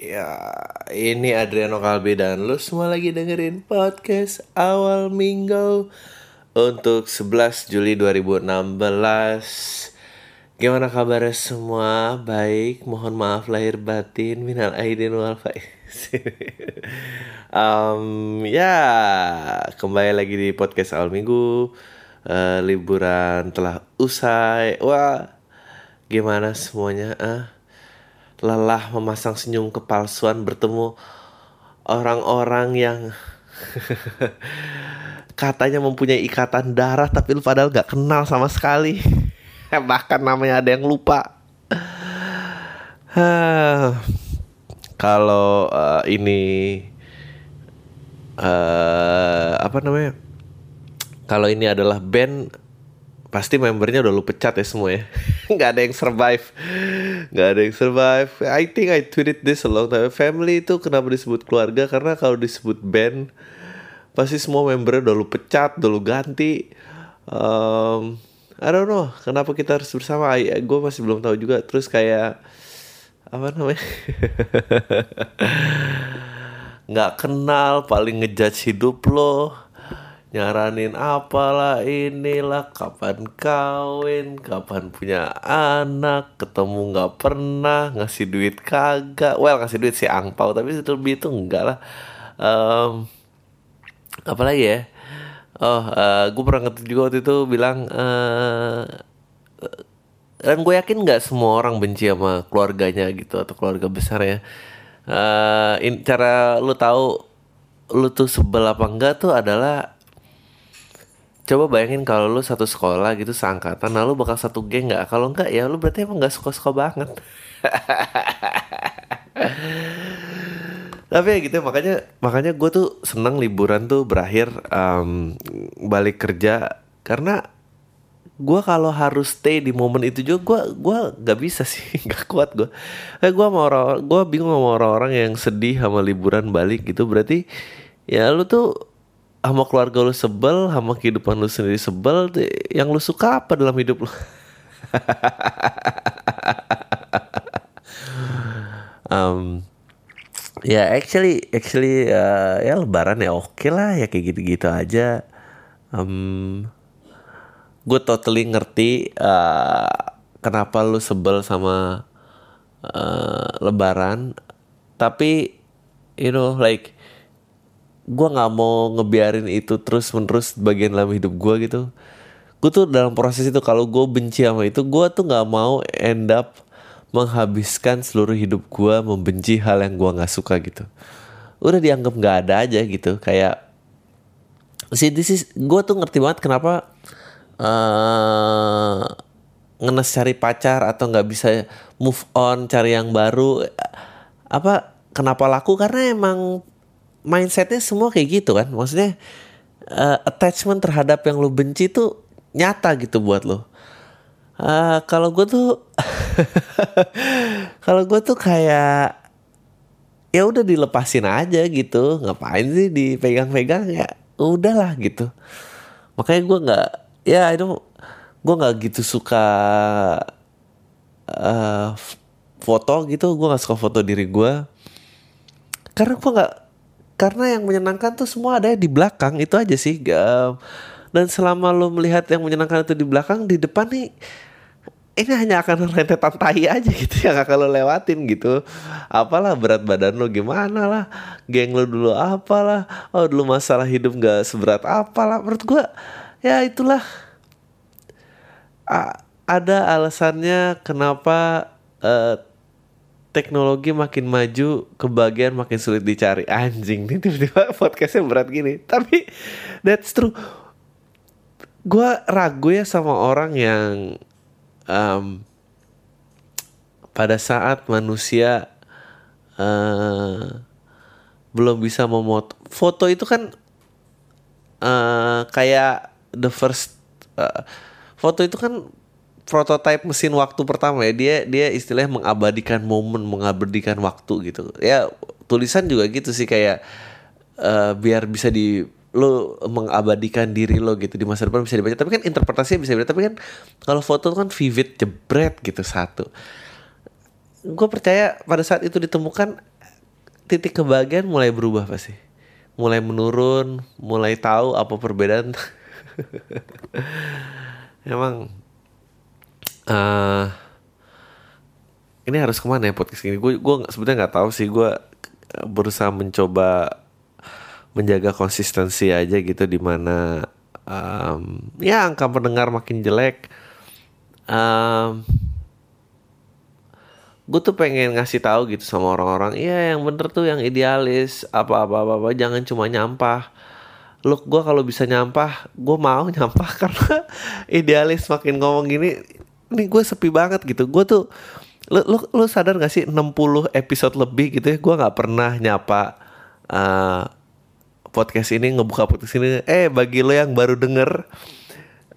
Ya, ini Adriano Kalbi dan lu semua lagi dengerin podcast awal minggu untuk 11 Juli 2016. Gimana kabarnya semua? Baik, mohon maaf lahir batin, minal aidin wal um, ya, kembali lagi di podcast awal minggu. Uh, liburan telah usai. Wah, gimana semuanya? Ah, lelah memasang senyum kepalsuan bertemu orang-orang yang katanya mempunyai ikatan darah tapi lu padahal gak kenal sama sekali. Bahkan namanya ada yang lupa. Kalau uh, ini uh, apa namanya? Kalau ini adalah band pasti membernya udah lu pecat ya semua ya. Nggak ada yang survive. Nggak ada yang survive. I think I tweeted this a long time. Family itu kenapa disebut keluarga? Karena kalau disebut band pasti semua membernya udah lu pecat udah lu ganti. Um, I don't know kenapa kita harus bersama. Gue masih belum tahu juga. Terus kayak apa namanya? Nggak kenal paling ngejudge hidup lo nyaranin apalah inilah kapan kawin kapan punya anak ketemu nggak pernah ngasih duit kagak. Well ngasih duit si angpau tapi itu lebih itu enggak lah. Um, apalagi ya? Oh uh, gue pernah ngetik juga waktu itu bilang uh, dan gue yakin nggak semua orang benci sama keluarganya gitu atau keluarga besar ya. Uh, cara lu tahu lu tuh sebel apa enggak tuh adalah coba bayangin kalau lu satu sekolah gitu seangkatan lalu bakal satu geng nggak? Kalau enggak ya lu berarti emang nggak suka suka banget. Tapi ya gitu makanya makanya gue tuh seneng liburan tuh berakhir um, balik kerja. Karena gue kalau harus stay di momen itu juga gue gua nggak bisa sih nggak kuat gue eh gue mau orang gue bingung sama orang-orang yang sedih sama liburan balik gitu. Berarti ya lu tuh sama keluarga lu sebel, sama kehidupan lu sendiri sebel, yang lu suka apa dalam hidup lu? um, ya yeah, actually actually uh, ya lebaran ya oke okay lah ya kayak gitu-gitu aja. Um, gue totally ngerti uh, kenapa lu sebel sama uh, lebaran, tapi you know like gue nggak mau ngebiarin itu terus menerus bagian dalam hidup gue gitu. Gue tuh dalam proses itu kalau gue benci sama itu gue tuh nggak mau end up menghabiskan seluruh hidup gue membenci hal yang gue nggak suka gitu. Udah dianggap nggak ada aja gitu kayak si this is gue tuh ngerti banget kenapa uh, ngenes cari pacar atau nggak bisa move on cari yang baru apa kenapa laku? Karena emang mindsetnya semua kayak gitu kan. Maksudnya uh, attachment terhadap yang lo benci tuh nyata gitu buat lo uh, kalau gue tuh kalau gue tuh kayak ya udah dilepasin aja gitu. Ngapain sih dipegang-pegang? Ya udahlah gitu. Makanya gue nggak ya itu gue nggak gitu suka uh, foto gitu. Gue nggak suka foto diri gue karena gue nggak karena yang menyenangkan tuh semua ada di belakang itu aja sih dan selama lo melihat yang menyenangkan itu di belakang di depan nih ini hanya akan rentetan tai aja gitu yang akan lo lewatin gitu. Apalah berat badan lo gimana lah geng lo dulu apalah? Oh dulu masalah hidup gak seberat apalah? Menurut gue ya itulah. A ada alasannya kenapa uh, teknologi makin maju, kebahagiaan makin sulit dicari. Anjing nih tiba-tiba podcastnya berat gini. Tapi that's true. Gue ragu ya sama orang yang um, pada saat manusia uh, belum bisa memot foto itu kan uh, kayak the first uh, foto itu kan prototype mesin waktu pertama ya dia dia istilahnya mengabadikan momen mengabadikan waktu gitu. Ya tulisan juga gitu sih kayak uh, biar bisa di lo mengabadikan diri lo gitu di masa depan bisa dibaca. Tapi kan interpretasinya bisa beda tapi kan kalau foto kan vivid jebret gitu satu. Gue percaya pada saat itu ditemukan titik kebahagiaan mulai berubah pasti. Mulai menurun mulai tahu apa perbedaan. Emang uh, ini harus ke mana ya podcast ini? Gue gue sebenarnya nggak tahu sih. Gue berusaha mencoba menjaga konsistensi aja gitu di mana um, ya angka pendengar makin jelek. Um, gue tuh pengen ngasih tahu gitu sama orang-orang iya yang bener tuh yang idealis apa apa apa, apa jangan cuma nyampah. Look gue kalau bisa nyampah gue mau nyampah karena idealis makin ngomong gini ini gue sepi banget gitu. Gue tuh lu, lu, lu sadar gak sih 60 episode lebih gitu ya gue nggak pernah nyapa uh, podcast ini ngebuka podcast ini. Eh bagi lo yang baru denger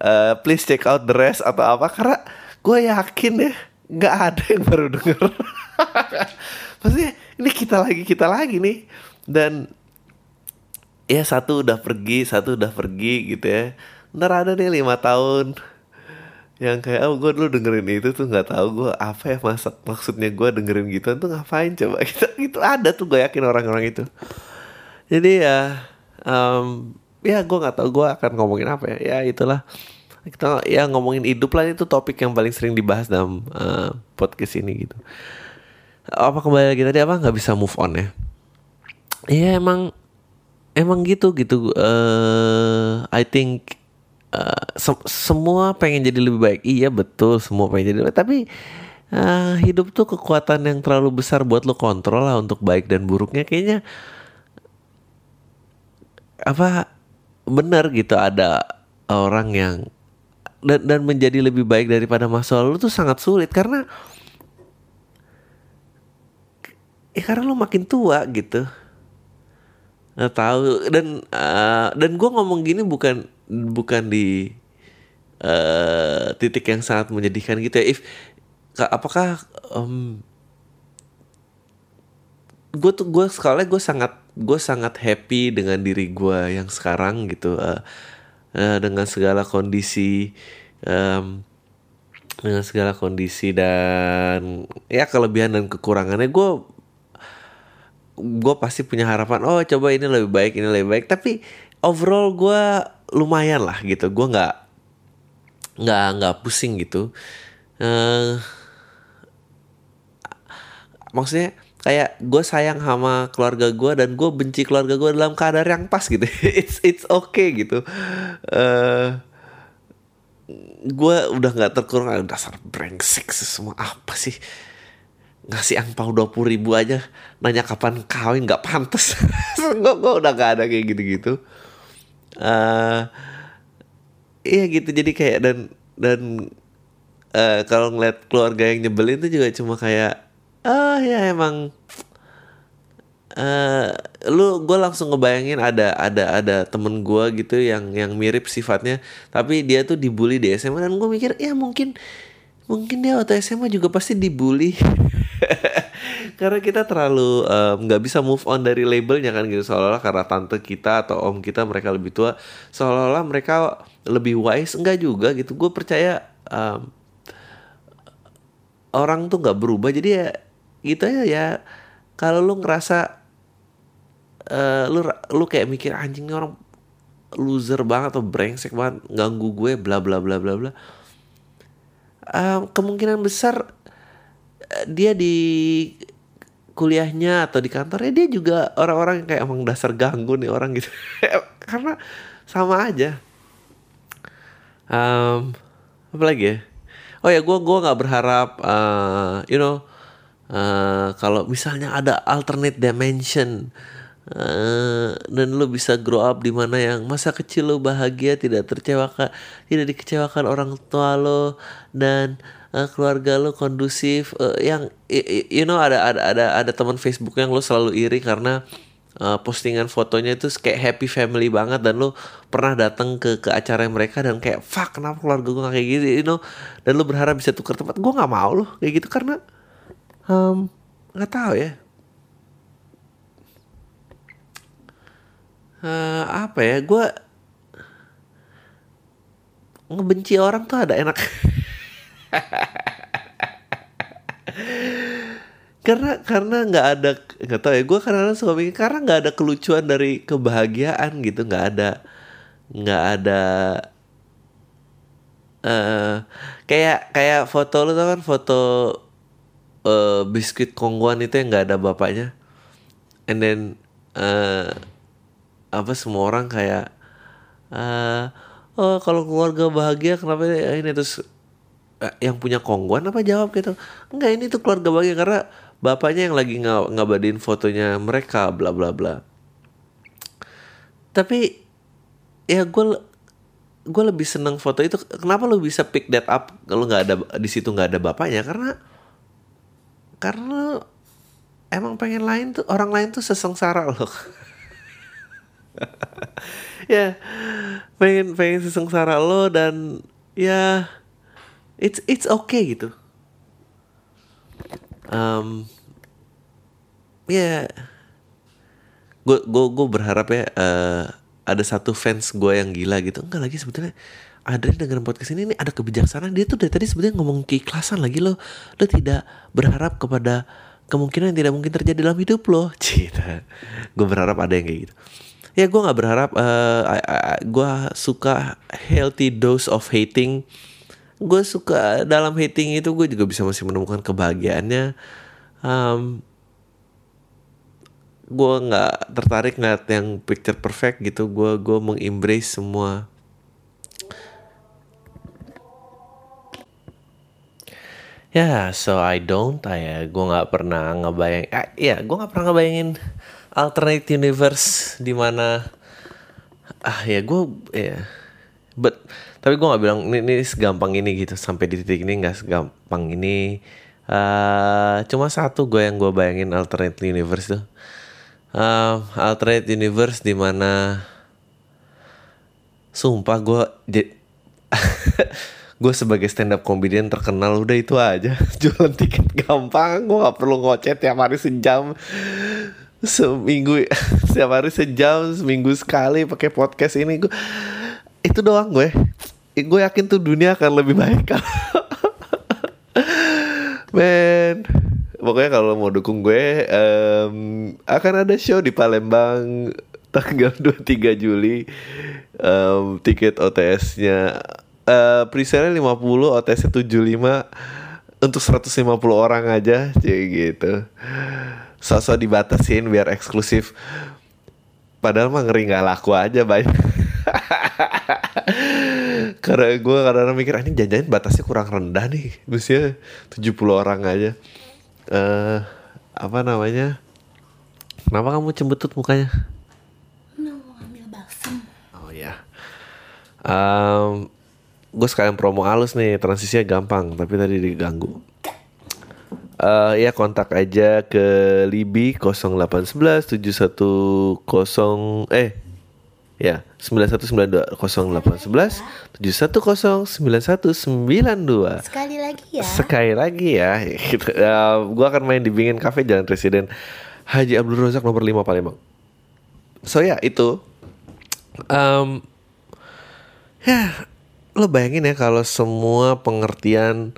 uh, please check out the rest atau apa karena gue yakin ya nggak ada yang baru denger. Maksudnya ini kita lagi kita lagi nih. Dan ya satu udah pergi satu udah pergi gitu ya. Ntar ada nih lima tahun yang kayak oh gue dulu dengerin itu tuh nggak tahu gue apa ya masak maksudnya gue dengerin gitu tuh ngapain coba? Gitu itu ada tuh gue yakin orang-orang itu. Jadi ya um, ya gue nggak tahu gue akan ngomongin apa ya. Ya itulah. Kita ya ngomongin hidup lah itu topik yang paling sering dibahas dalam uh, podcast ini gitu. Apa kembali lagi tadi apa? Nggak bisa move on ya? Iya emang emang gitu gitu uh, I think uh, se semua pengen jadi lebih baik. Iya betul semua pengen jadi lebih baik. Tapi uh, hidup tuh kekuatan yang terlalu besar buat lo kontrol lah untuk baik dan buruknya. Kayaknya apa benar gitu ada orang yang dan dan menjadi lebih baik daripada masa lalu tuh sangat sulit. Karena ya karena lo makin tua gitu. Nggak tahu. Dan uh, dan gue ngomong gini bukan bukan di uh, titik yang sangat menyedihkan gitu ya. If apakah um, gue tuh gue sekali gue sangat gue sangat happy dengan diri gue yang sekarang gitu uh, uh, dengan segala kondisi um, dengan segala kondisi dan ya kelebihan dan kekurangannya. Gue gue pasti punya harapan oh coba ini lebih baik ini lebih baik. Tapi overall gue lumayan lah gitu. Gue nggak nggak nggak pusing gitu. Uh, maksudnya kayak gue sayang sama keluarga gue dan gue benci keluarga gue dalam keadaan yang pas gitu. It's it's okay gitu. Uh, gue udah nggak terkurung dasar brengsek semua apa sih? Ngasih angpau dua puluh ribu aja nanya kapan kawin nggak pantas. Gue gue udah nggak ada kayak gitu gitu uh, iya gitu. Jadi kayak dan dan uh, kalau ngeliat keluarga yang nyebelin itu juga cuma kayak ah ya emang uh, lu gue langsung ngebayangin ada ada ada temen gue gitu yang yang mirip sifatnya. Tapi dia tuh dibully di SMA dan gue mikir ya mungkin mungkin dia waktu SMA juga pasti dibully karena kita terlalu nggak um, bisa move on dari labelnya kan gitu. Seolah-olah karena tante kita atau om kita mereka lebih tua seolah-olah mereka lebih wise. Enggak juga gitu. Gue percaya um, orang tuh nggak berubah. Jadi ya gitu ya ya. Kalau lu ngerasa uh, lu lu kayak mikir anjing orang loser banget atau brengsek banget ganggu gue bla bla bla bla bla. Uh, kemungkinan besar dia di kuliahnya atau di kantornya dia juga orang-orang yang kayak emang dasar ganggu nih orang gitu. Karena sama aja. Um, apa lagi ya? Oh ya gue gua nggak berharap uh, you know uh, kalau misalnya ada alternate dimension uh, dan lo bisa grow up di mana yang masa kecil lo bahagia tidak tercewakan tidak dikecewakan orang tua lo dan uh, keluarga lo kondusif uh, yang you know ada ada ada ada teman Facebook yang lo selalu iri karena uh, postingan fotonya itu kayak happy family banget dan lo pernah datang ke ke acara mereka dan kayak fuck kenapa keluarga gue kayak gitu you know? Dan lo berharap bisa tukar tempat. Gue nggak mau lo kayak gitu karena um, nggak tahu ya. Uh, apa ya? Gue ngebenci orang tuh ada enak karena karena nggak ada nggak tahu ya gue karena suka mikir karena nggak ada kelucuan dari kebahagiaan gitu nggak ada nggak ada eh kayak kayak foto lu tau kan foto eh biskuit kongguan itu yang nggak ada bapaknya. And then eh apa semua orang kayak eh oh kalau keluarga bahagia kenapa ini? Terus yang punya kongguan apa jawab gitu. Enggak ini tuh keluarga bahagia karena bapaknya yang lagi nga ngabadiin fotonya mereka bla bla bla. Tapi ya gue gue lebih seneng foto itu kenapa lu bisa pick that up kalau nggak ada di situ nggak ada bapaknya? Karena karena emang pengen lain tuh orang lain tuh sesengsara loh. Ya pengen pengen sesengsara lo dan ya it's it's okay gitu. Um, ya gue gue gue berharap ya eh, ada satu fans gue yang gila gitu. Enggak lagi sebetulnya. Ada dengan podcast ini, ini ada kebijaksanaan. Dia tuh dari tadi sebetulnya ngomong keikhlasan lagi lo lo tidak berharap kepada kemungkinan yang tidak mungkin terjadi dalam hidup lo cita. Gue berharap ada yang kayak gitu. Ya gue nggak berharap eh gue suka healthy dose of hating gue suka dalam hating itu gue juga bisa masih menemukan kebahagiaannya. Um, gue nggak tertarik ngeliat yang picture perfect gitu. Gue gue mengembrace semua. Ya so I don't I gue nggak pernah ngebayang ah, ya gue nggak pernah ngebayangin alternate universe di mana ah ya gue ya but tapi gue nggak bilang ini, ini segampang ini gitu. Sampai di titik ini nggak segampang ini. Uh, cuma satu gue yang gue bayangin alternate universe tuh. Um, alternate universe di mana sumpah gue gue sebagai stand up comedian terkenal udah itu aja. Jualan tiket gampang gue gak perlu ngocet tiap hari sejam seminggu setiap hari sejam seminggu sekali pakai podcast ini. Gue itu doang gue gue yakin tuh dunia akan lebih baik kalau men pokoknya kalau mau dukung gue um, akan ada show di Palembang tanggal 23 Juli. Um, tiket OTS-nya uh, presale 50 OTS 75 untuk 150 orang aja kayak gitu. Sosok dibatasin biar eksklusif. Padahal mah ngeri nggak laku aja banyak karena gue kadang-kadang mikir "Ah, ini jangan-jangan batasnya kurang rendah nih Maksudnya 70 orang aja. Eh uh, apa namanya? Kenapa kamu cembetut mukanya? Mau ambil balsam. Oh ya um, gue sekalian promo halus nih transisinya gampang tapi tadi diganggu. Uh, ya kontak aja ke Libi 0811 710 eh ya 9192 0811 710 9192 sekali lagi ya. Sekali lagi ya gitu. uh, gue akan main di Bingin Cafe Jalan Presiden Haji Abdul Razak nomor 5 Palembang. So ya itu. Um, ya lo bayangin ya kalau semua pengertian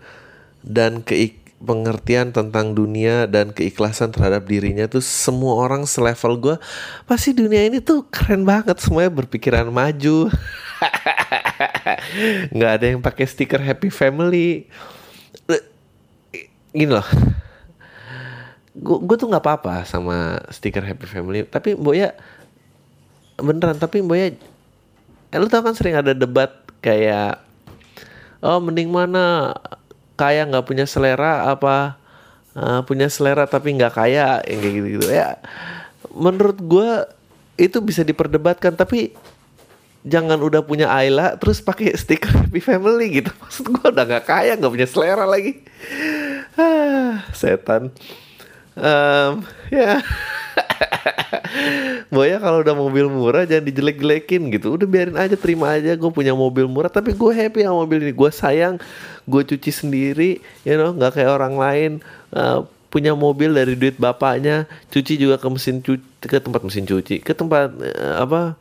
dan keik pengertian tentang dunia dan keikhlasan terhadap dirinya tuh semua orang selevel gue pasti dunia ini tuh keren banget semuanya berpikiran maju. Nggak ada yang pakai stiker happy family. Gini loh. Gue tuh nggak apa-apa sama stiker happy family tapi Boya beneran tapi Boya eh, lu tau kan sering ada debat kayak oh mending mana kaya nggak punya selera apa uh, punya selera tapi nggak kaya yang kayak gitu gitu ya menurut gue itu bisa diperdebatkan tapi jangan udah punya Ayla terus pakai stiker happy family gitu. Maksud gue udah nggak kaya nggak punya selera lagi. Ah, setan. Um, ya. Boya kalau udah mobil murah jangan dijelek-jelekin gitu. Udah biarin aja terima aja gue punya mobil murah. Tapi gue happy sama mobil ini. Gue sayang gue cuci sendiri You know nggak kayak orang lain uh, Punya mobil dari duit bapaknya Cuci juga ke mesin cuci Ke tempat mesin cuci Ke tempat uh, apa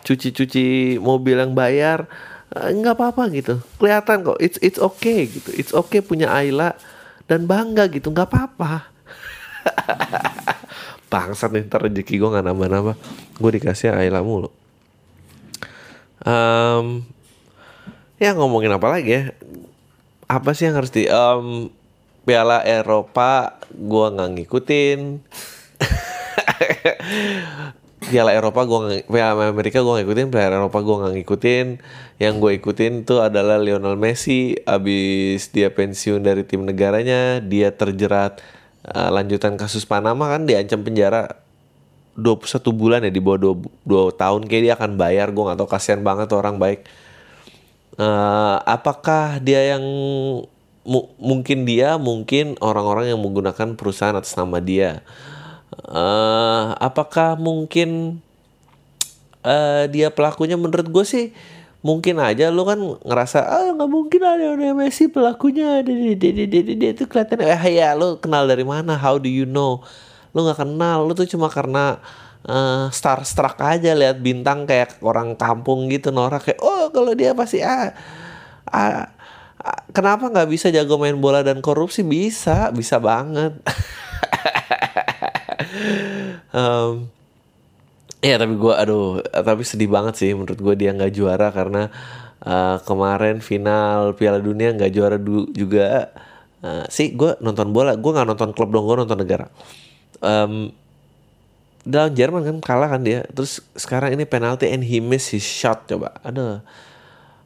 Cuci-cuci mobil yang bayar nggak uh, apa-apa gitu. Kelihatan kok it's it's okay gitu. It's okay punya Ayla dan bangga gitu nggak apa-apa. Bangsat nih ntar rezeki gue gak nambah-nambah. Gue dikasih Ayla mulu. Em, Ya ngomongin apa lagi ya Apa sih yang harus di em, Piala Eropa Gue gak ngikutin. Piala Eropa gue nggak Piala Amerika gue ngikutin Piala Eropa gue nggak ngikutin. Yang gue ikutin tuh adalah Lionel Messi abis dia pensiun dari tim negaranya dia terjerat uh, lanjutan kasus Panama kan diancam penjara 21 bulan ya di bawah 2, tahun kayak dia akan bayar. Gue nggak tahu kasihan banget orang baik Eh, apakah dia yang mu- mungkin dia mungkin orang-orang yang menggunakan perusahaan atas nama dia? Eh, apakah mungkin eh dia pelakunya? Menurut gue sih mungkin aja. Lu kan ngerasa ah nggak mungkin ada Lionel Messi pelakunya. Dia itu kelihatan eh ya lu kenal dari mana? How do you know? Lu nggak kenal. Lu tuh cuma karena eh, starstruck aja lihat bintang kayak orang kampung gitu norak kayak oh kalau dia pasti ah, ah ah, kenapa nggak bisa jago main bola dan korupsi? Bisa bisa banget. Em, Iya tapi gua aduh tapi sedih banget sih menurut gue dia nggak juara karena eh, kemarin final Piala Dunia nggak juara du- juga. Eh, sih gue nonton bola gue nggak nonton klub dong gue nonton negara. Em, dalam Jerman kan kalah kan dia. Terus sekarang ini penalti and he miss his shot coba. Aduh.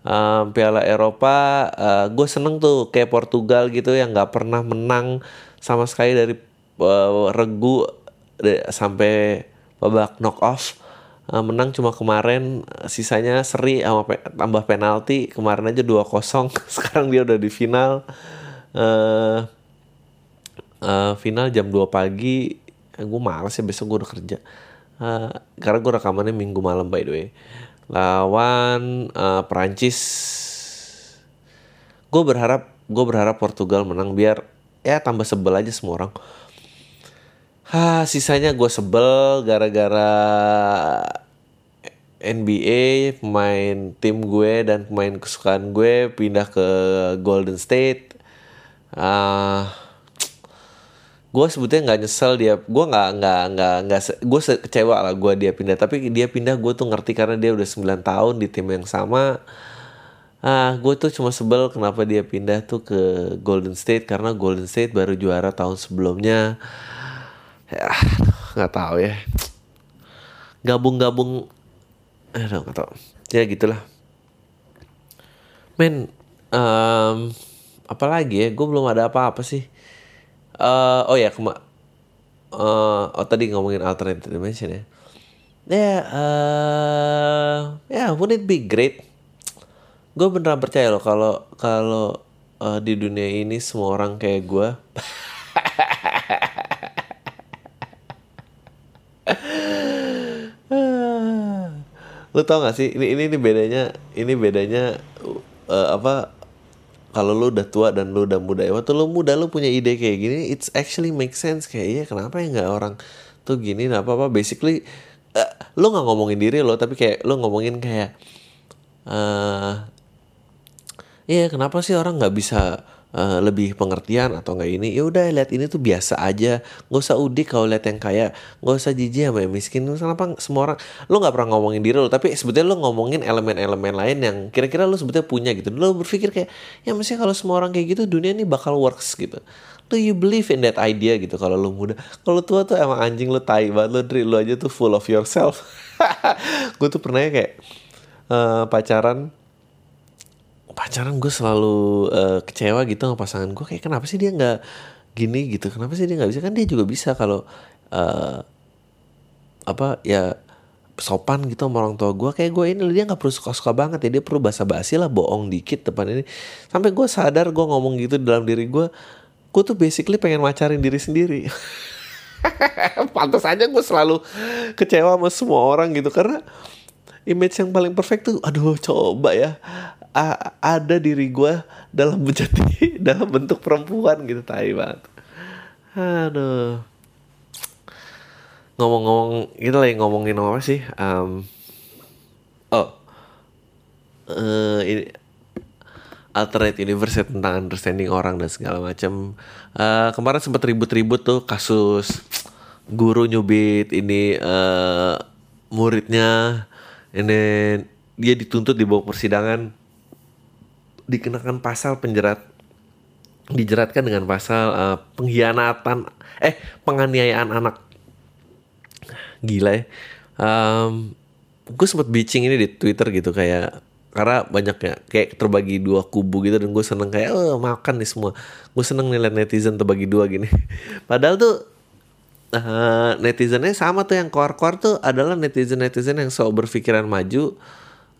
Em, Piala Eropa gue seneng tuh kayak Portugal gitu yang nggak pernah menang sama sekali dari eh, regu de- sampai babak knock off Eh, menang cuma kemarin eh, sisanya seri sama pe- tambah penalti. Kemarin aja 2-0 sekarang dia udah di final. Eh eh, final jam 2 pagi gue males ya besok gue udah kerja. Eh, karena gue rekamannya minggu malam by the way. Lawan eh, Perancis. Gue berharap gue berharap Portugal menang biar ya tambah sebel aja semua orang. Hah, sisanya gue sebel gara-gara NBA pemain tim gue dan pemain kesukaan gue pindah ke Golden State. Ah, gue sebetulnya nggak nyesel dia. Gue nggak nggak nggak nggak gue kecewa lah gue dia pindah. Tapi dia pindah gue tuh ngerti karena dia udah 9 tahun di tim yang sama. Ah, gue tuh cuma sebel kenapa dia pindah tuh ke Golden State karena Golden State baru juara tahun sebelumnya. Ya, nggak tahu ya. Gabung-gabung, aduh nggak tahu. Ya gitulah. Men, em, apa lagi ya? Gue belum ada apa-apa sih. Eh, oh ya, kema eh, oh tadi ngomongin alternative dimension ya. Ya, eh, ya, wouldn't it be great? Gue beneran percaya loh kalau kalau eh, di dunia ini semua orang kayak gue. Lu tau gak sih ini ini ini bedanya ini bedanya eh, apa kalau lu udah tua dan lu udah muda ya waktu lu muda lu punya ide kayak gini it's actually make sense. Kayak iya kenapa ya nggak orang tuh gini? Nah apa apa basically eh, lu nggak ngomongin diri lo tapi kayak lu ngomongin kayak eh Iya, kenapa sih orang nggak bisa eh, lebih pengertian atau nggak ini? Ya udah lihat ini tuh biasa aja, nggak usah udik kalau lihat yang kaya, nggak usah jijik sama yang miskin. Kenapa semua orang? Lu nggak pernah ngomongin diri lo, tapi sebetulnya lu ngomongin elemen-elemen lain yang kira-kira lu sebetulnya punya gitu. Lu berpikir kayak, ya mesti kalau semua orang kayak gitu dunia ini bakal works gitu. Do you believe in that idea gitu kalau lu muda? Kalau tua tuh emang anjing lu tai banget lu, Dri. lu aja tuh full of yourself. gue tuh pernah ya kayak eh, pacaran pacaran gue selalu eh, kecewa gitu sama pasangan gue kayak kenapa sih dia nggak gini gitu? Kenapa sih dia nggak bisa? Kan dia juga bisa kalau eh, apa ya sopan gitu sama orang tua gue. Kayak gue ini dia nggak perlu suka-suka banget ya. Dia perlu basa-basi lah bohong dikit depan ini. Sampai gue sadar gue ngomong gitu dalam diri gue gue tuh basically pengen macarin diri sendiri. Pantas aja gue selalu kecewa sama semua orang gitu. Karena image yang paling perfect tuh aduh coba ya A- ada diri gue dalam menjadi dalam bentuk perempuan gitu tai banget. Aduh. Ngomong-ngomong kita lagi ngomongin apa sih? Em, oh. Eh ini alternate universe ya, tentang understanding orang dan segala macam. Eh, kemarin sempat ribut-ribut tuh kasus guru nyubit ini eh, muridnya, ini dia dituntut di bawah persidangan dikenakan pasal penjerat dijeratkan dengan pasal eh, pengkhianatan eh penganiayaan anak. Gila ya. Um, gue sempet bitching ini di twitter gitu kayak karena banyak ya kayak terbagi dua kubu gitu dan gue seneng kayak oh makan nih semua. Gue seneng nih netizen terbagi dua gini. Padahal tuh eh, netizennya sama tuh yang keluar-keluar tuh adalah netizen-netizen yang sok berpikiran maju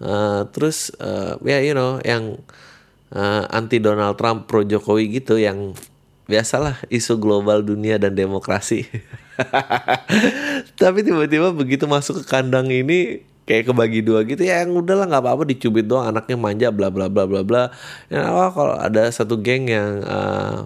Eh, terus eh, ya you know yang eh, anti Donald Trump pro Jokowi gitu yang biasalah isu global dunia dan demokrasi. Tapi tiba-tiba begitu masuk ke kandang ini kayak kebagi dua gitu ya yang udahlah nggak apa-apa dicubit doang anaknya manja bla bla bla bla bla. Ya oh, kalau ada satu geng yang eh,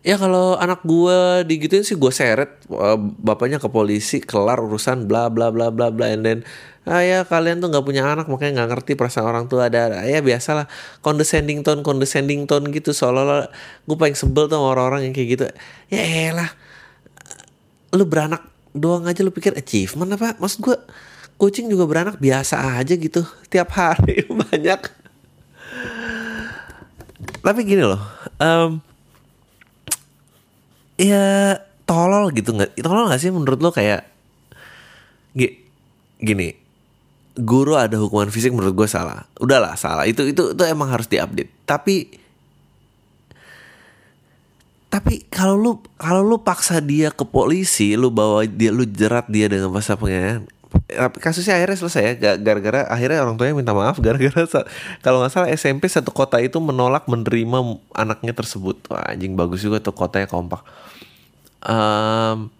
Ya kalau anak gue digituin sih gue seret eh, bapaknya ke polisi kelar urusan bla bla bla bla bla and then ah ya kalian tuh nggak punya anak makanya nggak ngerti perasaan orang tua ada ya biasalah condescending tone condescending tone gitu. Seolah-olah gue paling sebel tuh orang-orang yang kayak gitu. Ya elah lu beranak doang aja lu pikir achievement apa? Maksud gue kucing juga beranak biasa aja gitu. Tiap hari banyak. Tapi gini loh em, ya tolol gitu nggak tolol nggak sih menurut lo kayak gi- gini guru ada hukuman fisik menurut gue salah. Udahlah salah. Itu itu itu emang harus diupdate. Tapi tapi kalau lu kalau lu paksa dia ke polisi lu bawa dia lu jerat dia dengan pasal penganiayaan tapi kasusnya akhirnya selesai ya. Ga- gara-gara akhirnya orang tuanya minta maaf gara-gara kalau nggak salah SMP satu kota itu menolak menerima anaknya tersebut. Wah, anjing bagus juga tuh kotanya kompak. Em,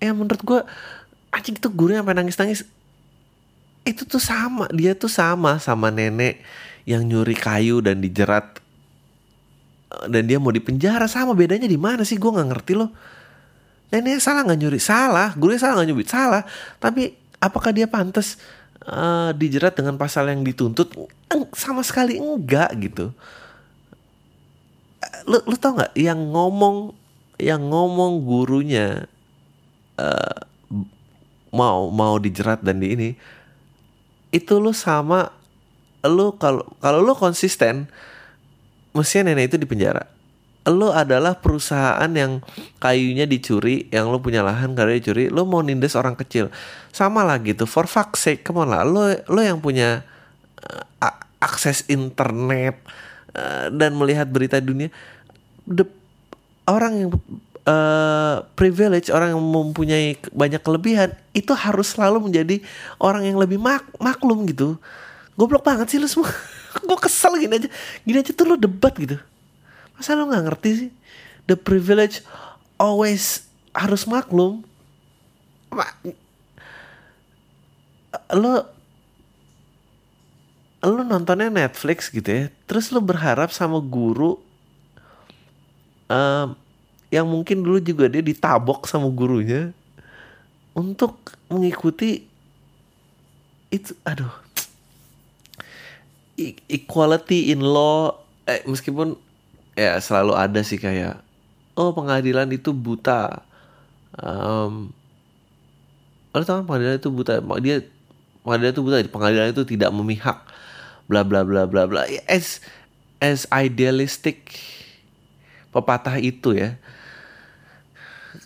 ya menurut gue anjing itu gurunya sampai nangis-nangis itu tuh sama dia tuh sama sama nenek yang nyuri kayu dan dijerat Eh, dan dia mau dipenjara. Sama bedanya di mana sih? Gue nggak ngerti loh. Neneknya salah nggak nyuri? Salah. Gurunya salah nggak nyubit? Salah. Tapi apakah dia pantas eh, dijerat dengan pasal yang dituntut? Sama sekali enggak gitu. Eh, lu lu tau nggak? Yang ngomong yang ngomong gurunya eh, mau mau dijerat dan di ini itu lu sama lu kalau kalau lu konsisten mestinya nenek itu dipenjara lu adalah perusahaan yang kayunya dicuri yang lu punya lahan karena dicuri lu mau nindes orang kecil. Sama lah gitu for fuck's sake come on lah. Lu lu yang punya a- akses internet eh, dan melihat berita dunia the orang yang eh, privilege orang yang mempunyai banyak kelebihan itu harus selalu menjadi orang yang lebih mak- maklum gitu. Goblok banget sih lu semua. Gue kesel gini aja. Gini aja tuh lu debat gitu. Masa lu nggak ngerti sih? The privilege always harus maklum. Ma- lu lu nontonnya Netflix gitu ya. Terus lu berharap sama guru em, yang mungkin dulu juga dia ditabok sama gurunya untuk mengikuti itu aduh. E- equality in law eh, meskipun ya selalu ada sih kayak oh pengadilan itu buta. Um, lo tau kan pengadilan itu buta? Dia pengadilan itu buta pengadilan itu tidak memihak. Bla bla bla bla bla. As as idealistic pepatah itu ya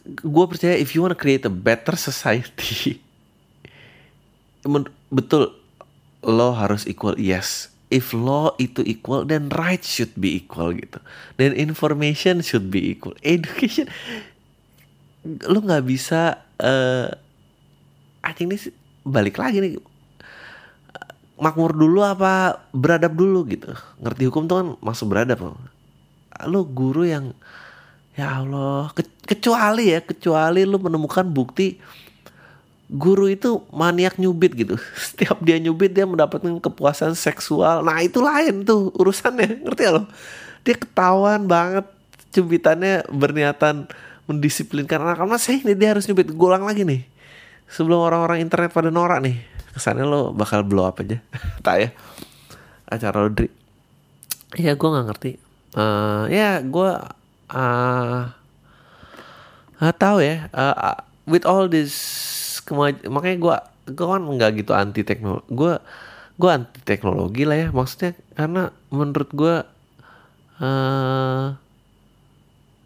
gue percaya if you wanna create a better society betul law harus equal yes. If law itu equal then right should be equal gitu. Dan information should be equal. Education lu nggak bisa eh I think sih- balik lagi nih. Makmur dulu apa beradab dulu gitu. Ngerti hukum tuh kan masuk beradab. Loh lu guru yang ya Allah ke- kecuali ya kecuali lu menemukan bukti guru itu maniak nyubit gitu. Setiap dia nyubit dia mendapatkan kepuasan seksual. Nah itu lain tuh urusannya ngerti ya lo? Dia ketahuan banget cubitannya berniatan mendisiplinkan anak-anak saya ini dia harus nyubit. Gue ulang lagi nih. Sebelum orang-orang internet pada norak nih kesannya lo bakal blow up aja. Tak ya? Acara laundry ya gue nggak ngerti. Eh, ya gue uh, nggak tahu ya Uh, uh, with all this kemaj makanya gue gue kan nggak gitu anti teknologi gue gue anti teknologi lah ya. Maksudnya karena menurut gue eh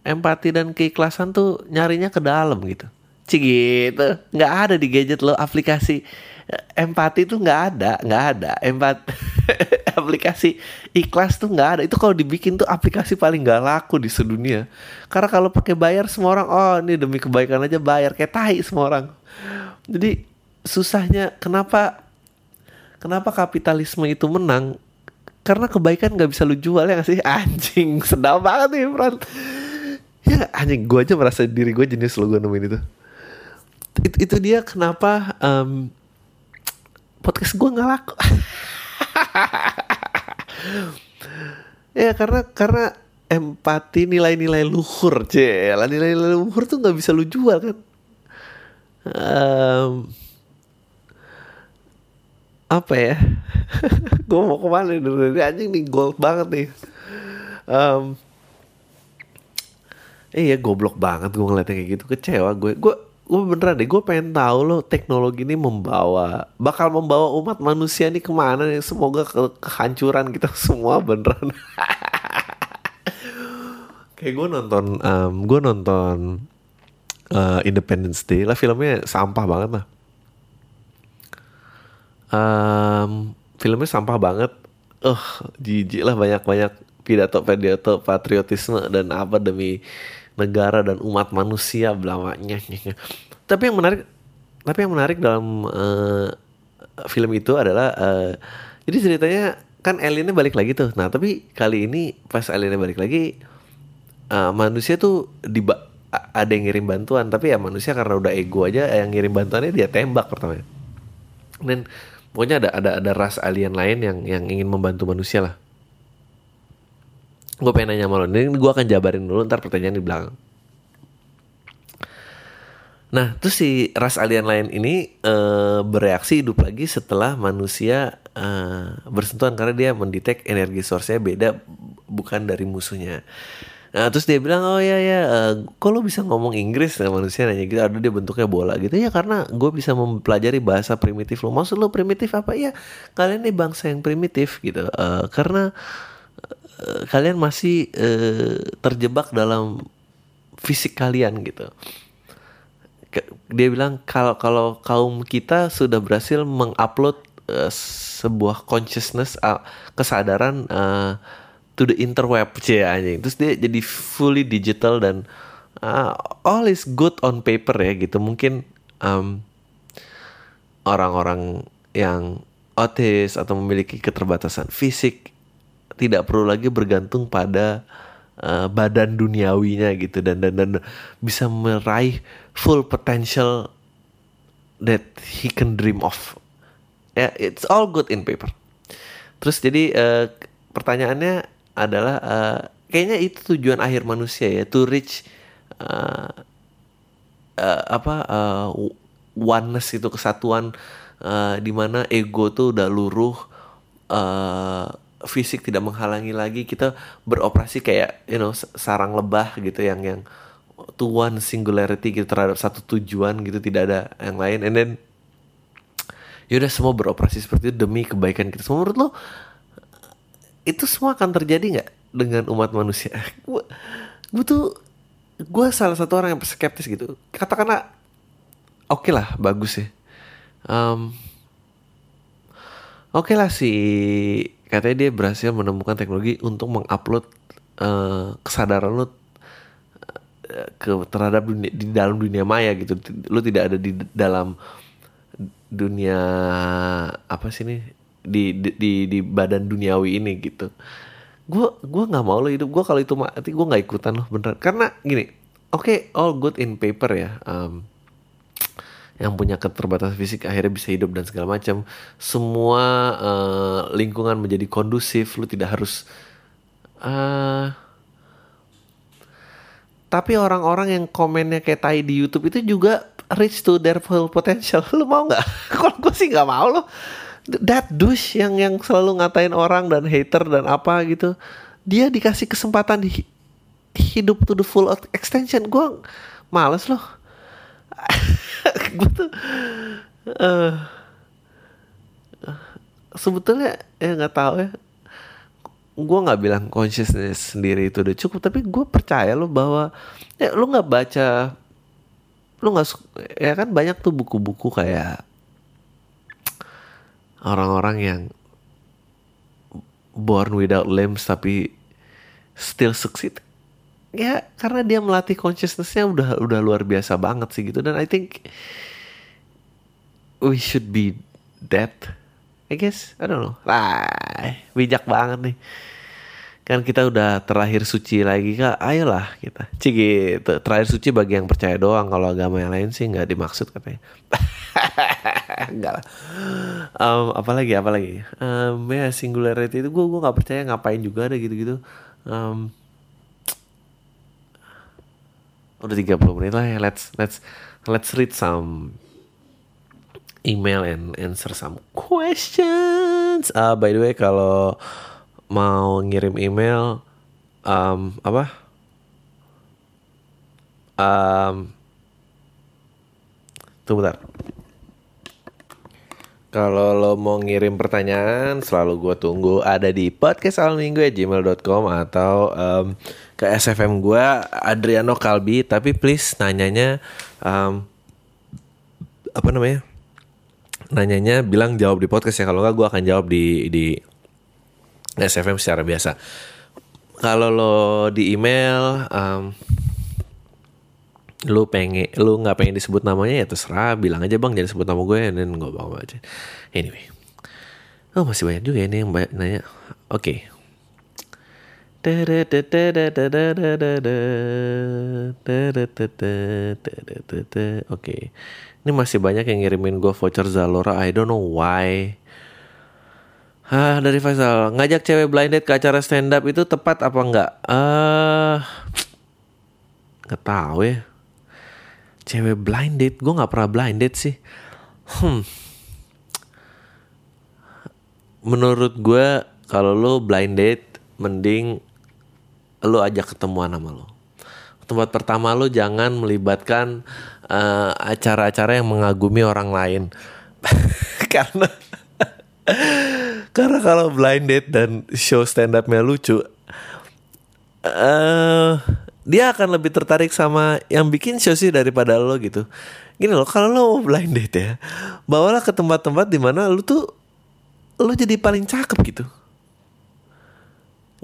empati dan keikhlasan tuh nyarinya ke dalam gitu. Cik gitu. Nggak ada di gadget lo aplikasi eh, empati tuh nggak ada nggak ada. Empat aplikasi ikhlas tuh nggak ada. Itu kalau dibikin tuh aplikasi paling nggak laku di sedunia. Karena kalau pakai bayar semua orang oh ini demi kebaikan aja bayar. Kayak tai semua orang. Jadi susahnya kenapa kenapa kapitalisme itu menang? Karena kebaikan nggak bisa lu jual ya nggak sih? Anjing sedap banget nih Fran. Ya anjing gue aja merasa diri gue jenis lo gue nemuin itu. Itu, itu dia kenapa em, podcast gue nggak laku ya karena karena empati nilai-nilai luhur cel nilai-nilai luhur tuh nggak bisa lu jual kan? Em, apa ya? Gue mau ke mana nih? Dari anjing nih gold banget nih. Em, iya goblok banget gue ngeliatnya kayak gitu. Kecewa gue gue gue beneran deh gue pengen tahu loh teknologi ini membawa bakal membawa umat manusia nih ke mana nih? Semoga ke kehancuran kita semua beneran. Kayak gue nonton em, gue nonton eh, Independence Day. Lah filmnya sampah banget lah Em, filmnya sampah banget. Eh jijik lah banyak-banyak pidato-pidato patriotisme dan apa demi negara dan umat manusia belamanya tapi yang menarik tapi yang menarik dalam eh, film itu adalah eh, jadi ceritanya kan aliennya balik lagi tuh. Nah tapi kali ini pas aliennya balik lagi eh, manusia tuh di ada yang ngirim bantuan. Tapi ya manusia karena udah ego aja yang ngirim bantuannya dia tembak pertama dan pokoknya ada ada ada ras alien lain yang yang ingin membantu manusia lah gue pengen nanya sama lo ini gue akan jabarin dulu ntar pertanyaan di belakang nah terus si ras alien lain ini eh, bereaksi hidup lagi setelah manusia eh, bersentuhan karena dia mendetek energi source-nya beda bukan dari musuhnya Nah, terus dia bilang, oh ya ya, eh, kok lo bisa ngomong Inggris? Nah, manusia nanya gitu, ada dia bentuknya bola gitu. Ya karena gue bisa mempelajari bahasa primitif lo. Maksud lo primitif apa? Ya kalian nih bangsa yang primitif gitu. Eh, karena eh, kalian masih eh, terjebak dalam fisik kalian gitu. Dia bilang kalau kalau kaum kita sudah berhasil mengupload eh, sebuah consciousness ah, kesadaran eh, to the interweb cie anjing. Terus dia jadi fully digital dan ah, all is good on paper ya gitu. Mungkin em, orang-orang yang autis atau memiliki keterbatasan fisik tidak perlu lagi bergantung pada uh, badan duniawinya gitu dan dan dan bisa meraih full potential that he can dream of. Ya, it's all good in paper. Terus jadi eh, pertanyaannya adalah eh, kayaknya itu tujuan akhir manusia ya to reach eh, eh, apa eh, oneness itu kesatuan eh, di mana ego tuh udah luruh eh, fisik tidak menghalangi lagi kita beroperasi kayak you know sarang lebah gitu yang yang one singularity gitu terhadap satu tujuan gitu tidak ada yang lain. And then yaudah semua beroperasi seperti itu demi kebaikan kita. Semua menurut lo itu semua akan terjadi nggak dengan umat manusia? Gue gue tuh gue salah satu orang yang skeptis gitu. Katakanlah oke lah bagus ya. Em, oke lah si katanya dia berhasil menemukan teknologi untuk mengupload eh, kesadaran lu eh, ke terhadap dunia, di dalam dunia maya gitu. Lu tidak ada di dalam dunia apa sih nih di di di, badan duniawi ini gitu. Gue gua nggak mau lo hidup. Gue kalau itu mati gue nggak ikutan loh beneran. Karena gini oke all good in paper ya Em, yang punya keterbatasan fisik akhirnya bisa hidup dan segala macam semua eh, lingkungan menjadi kondusif lu tidak harus eh tapi orang-orang yang komennya kayak tai di YouTube itu juga reach to their full potential. Lu mau nggak? Kalau gue sih nggak mau loh. that douche yang yang selalu ngatain orang dan hater dan apa gitu dia dikasih kesempatan di hidup to the full extension gue males loh gue tuh eh, sebetulnya ya nggak tahu ya. Gue nggak bilang consciousness sendiri itu udah cukup tapi gue percaya lo bahwa ya lo nggak baca lo nggak ya kan banyak tuh buku-buku kayak orang-orang yang born without limbs tapi still succeed ya karena dia melatih consciousnessnya udah udah luar biasa banget sih gitu. Dan I think we should be that I guess. I don't know. Lah bijak banget nih. Kan kita udah terlahir suci lagi kak. Ayolah kita. Cik gitu. Terakhir suci bagi yang percaya doang. Kalau agama yang lain sih nggak dimaksud katanya. Enggak lah. Em, apalagi apalagi? Em, ya singularity itu gue gue nggak percaya ngapain juga ada gitu-gitu. Em, udah 30 menit lah ya let's let's let's read some email and answer some questions. Ah, by the way, kalau mau ngirim email, um, apa? Um, tunggu bentar. Kalau lo mau ngirim pertanyaan, selalu gue tunggu ada di podcast gmail.com atau um, ke SFM gue Adriano Kalbi. Tapi please nanyanya um, apa namanya? nanyanya bilang jawab di podcast ya kalau nggak gue akan jawab di di SFM secara biasa kalau lo di email um, lu pengen lu nggak pengen disebut namanya ya terserah bilang aja bang jangan sebut nama gue dan gue bawa aja anyway oh masih banyak juga ini yang banyak nanya oke Oke, ini masih banyak yang ngirimin gue voucher Zalora. I don't know why. Hah, dari Faisal, ngajak cewek blind date ke acara stand up itu tepat apa enggak? Eh, nggak tahu ya. Cewek blind date, gue nggak pernah blind date sih. Hmm. Menurut gue, kalau lo blind date, mending lo ajak ketemuan sama lo. Tempat pertama lo jangan melibatkan eh, acara-acara yang mengagumi orang lain. Karena karena kalau blind date dan show stand upnya lucu, eh dia akan lebih tertarik sama yang bikin show sih daripada lo gitu. Gini loh, kalau lo mau blind date ya, bawalah ke tempat-tempat di mana lo tuh lo jadi paling cakep gitu.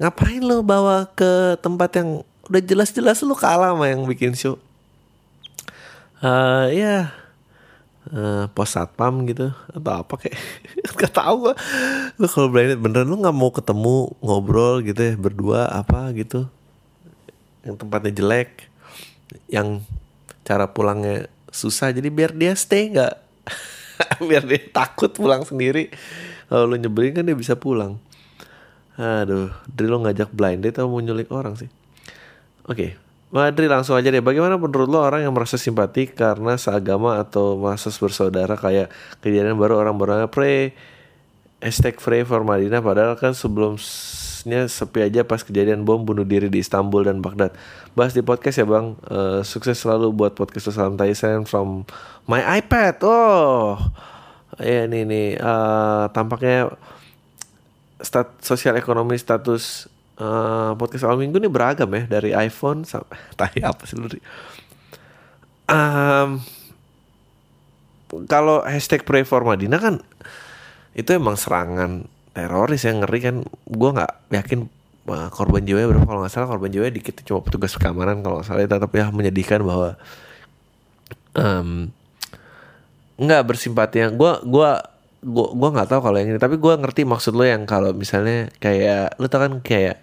Ngapain lo bawa ke tempat yang udah jelas-jelas lo kalah sama yang bikin show? Eh ya eh, pos satpam gitu atau apa kayak. Nggak tahu gua. Lu kalau date beneran lu nggak mau ketemu ngobrol gitu ya berdua apa gitu. Yang tempatnya jelek yang cara pulangnya susah jadi biar dia stay nggak. Biar dia takut pulang sendiri. Kalau lu nyebelin kan dia bisa pulang aduh dari lo ngajak blind date atau mau nyulik orang sih? Oke Madri langsung aja deh. Bagaimana menurut lo orang yang merasa simpati Karena seagama atau merasa bersaudara Kayak kejadian baru orang berangkat pray Hashtag pray for Madinah Padahal kan sebelumnya sepi aja pas kejadian bom bunuh diri di Istanbul dan Baghdad. Bahas di podcast ya bang. Eh, Sukses selalu buat podcast Salam Tyson from my iPad. Oh Ya ini nih eh, Tampaknya stat sosial ekonomi status eh, podcast awal minggu ini beragam ya dari iPhone sampai tahi apa sih lu Ri? Em, kalau hashtag pray for Madinah kan itu emang serangan teroris yang ngeri kan. Gue nggak yakin eh, korban jiwa berapa. Kalau nggak salah korban jiwa dikit cuma petugas keamanan kalau nggak salah. Tetap ya menyedihkan bahwa em, nggak bersimpati yang gue gua gua gua nggak tahu kalau yang ini tapi gua ngerti maksud lo yang kalau misalnya kayak lo tau kan kayak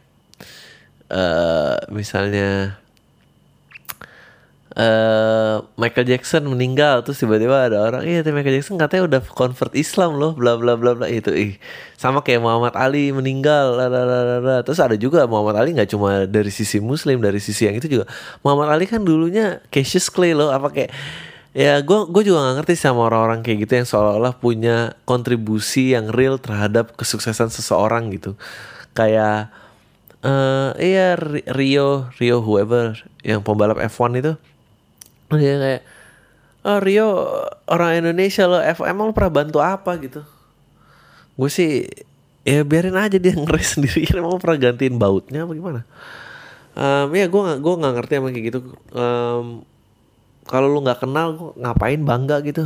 eh misalnya eh Michael Jackson meninggal terus tiba-tiba ada orang iya Michael Jackson katanya udah convert Islam loh bla bla bla bla itu ih sama kayak Muhammad Ali meninggal la, la, la, la, la. terus ada juga Muhammad Ali nggak cuma dari sisi Muslim dari sisi yang itu juga Muhammad Ali kan dulunya Cassius Clay loh apa kayak ya gue gue juga gak ngerti sama orang-orang kayak gitu yang seolah-olah punya kontribusi yang real terhadap kesuksesan seseorang gitu. Kayak eh iya Ri- Rio Rio whoever yang pembalap F1 itu. Dia kayak oh Rio orang Indonesia lo F emang lo pernah bantu apa? gitu. Gue sih ya biarin aja dia ngeres sendiri emang lo pernah gantiin bautnya apa gimana? Em, ya gue gak gue nggak ngerti emang kayak gitu. Em, kalau lu nggak kenal ngapain bangga gitu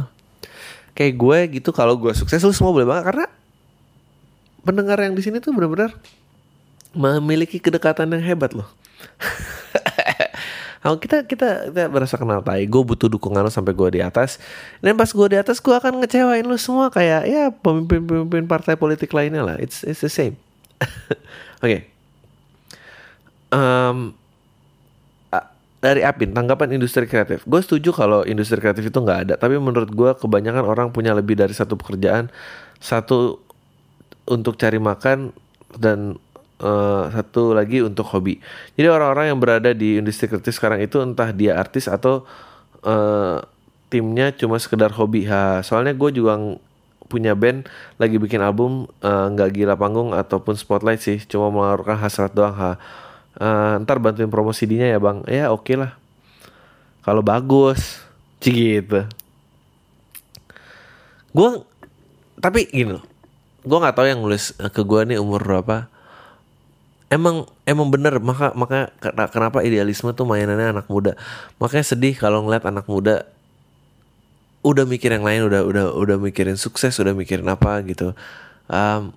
kayak gue gitu kalau gue sukses lu semua boleh bangga karena pendengar yang di sini tuh benar-benar memiliki kedekatan yang hebat loh Kalau kita kita kita berasa kenal tai, gue butuh dukungan lo sampai gue di atas. Dan pas gue di atas, gue akan ngecewain lo semua kayak ya pemimpin-pemimpin partai politik lainnya lah. It's it's the same. Oke. Em, a- dari Apin tanggapan industri kreatif. Gue setuju kalau industri kreatif itu nggak ada tapi menurut gue kebanyakan orang punya lebih dari satu pekerjaan. Satu untuk cari makan dan eh, satu lagi untuk hobi. Jadi orang-orang yang berada di industri kreatif sekarang itu entah dia artis atau eh, timnya cuma sekedar hobi. Ha soalnya gue juga punya band lagi bikin album eh, nggak gila panggung ataupun spotlight sih cuma mengeluarkan hasrat doang. Ha Eh, ntar bantuin promosi CD-nya ya bang. Ya oke lah. Kalau bagus gitu. Gue tapi gini loh. Gue nggak tahu yang nulis eh, ke gue nih umur berapa. Emang emang bener. Maka maka kena- kenapa idealisme tuh mainannya anak muda? Makanya sedih kalau ngeliat anak muda udah mikir yang lain udah udah udah mikirin sukses udah mikirin apa gitu. Em,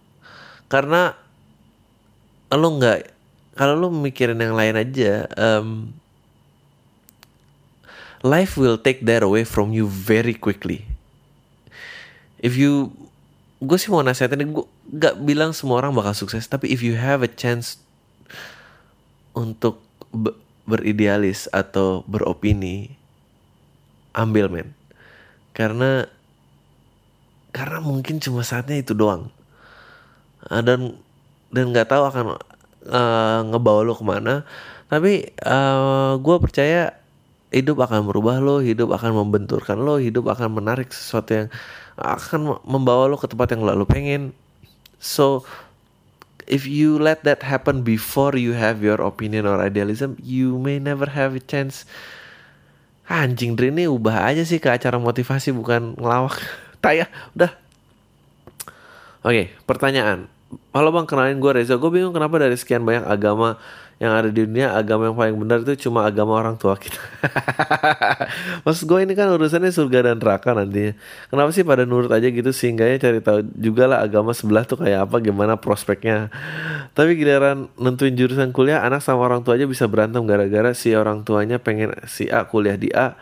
karena lo nggak kalau lo mikirin yang lain aja em, life will take that away from you very quickly. If you gue sih mau nasihatin gue gak bilang semua orang bakal sukses tapi if you have a chance untuk be- beridealis atau beropini ambil men. Karena karena mungkin cuma saatnya itu doang. Ah, dan dan nggak tahu akan eh, ngebawa lo ke mana. Tapi gue percaya hidup akan merubah lo hidup akan membenturkan lo hidup akan menarik sesuatu yang akan membawa lo ke tempat yang lo pengen. So if you let that happen before you have your opinion or idealism you may never have a chance. Anjing Dri ini ubah aja sih ke acara motivasi bukan ngelawak. Taya udah. Oke, pertanyaan. Halo bang, kenalin gue Reza. Gue bingung kenapa dari sekian banyak agama yang ada di dunia, agama yang paling benar itu cuma agama orang tua kita. Maksud gue ini kan urusannya surga dan neraka nantinya. Kenapa sih pada nurut aja gitu sehingganya cari tahu juga lah agama sebelah tuh kayak apa, gimana prospeknya. Tapi giliran nentuin jurusan kuliah, anak sama orang tua aja bisa berantem gara-gara si orang tuanya pengen si A kuliah di A,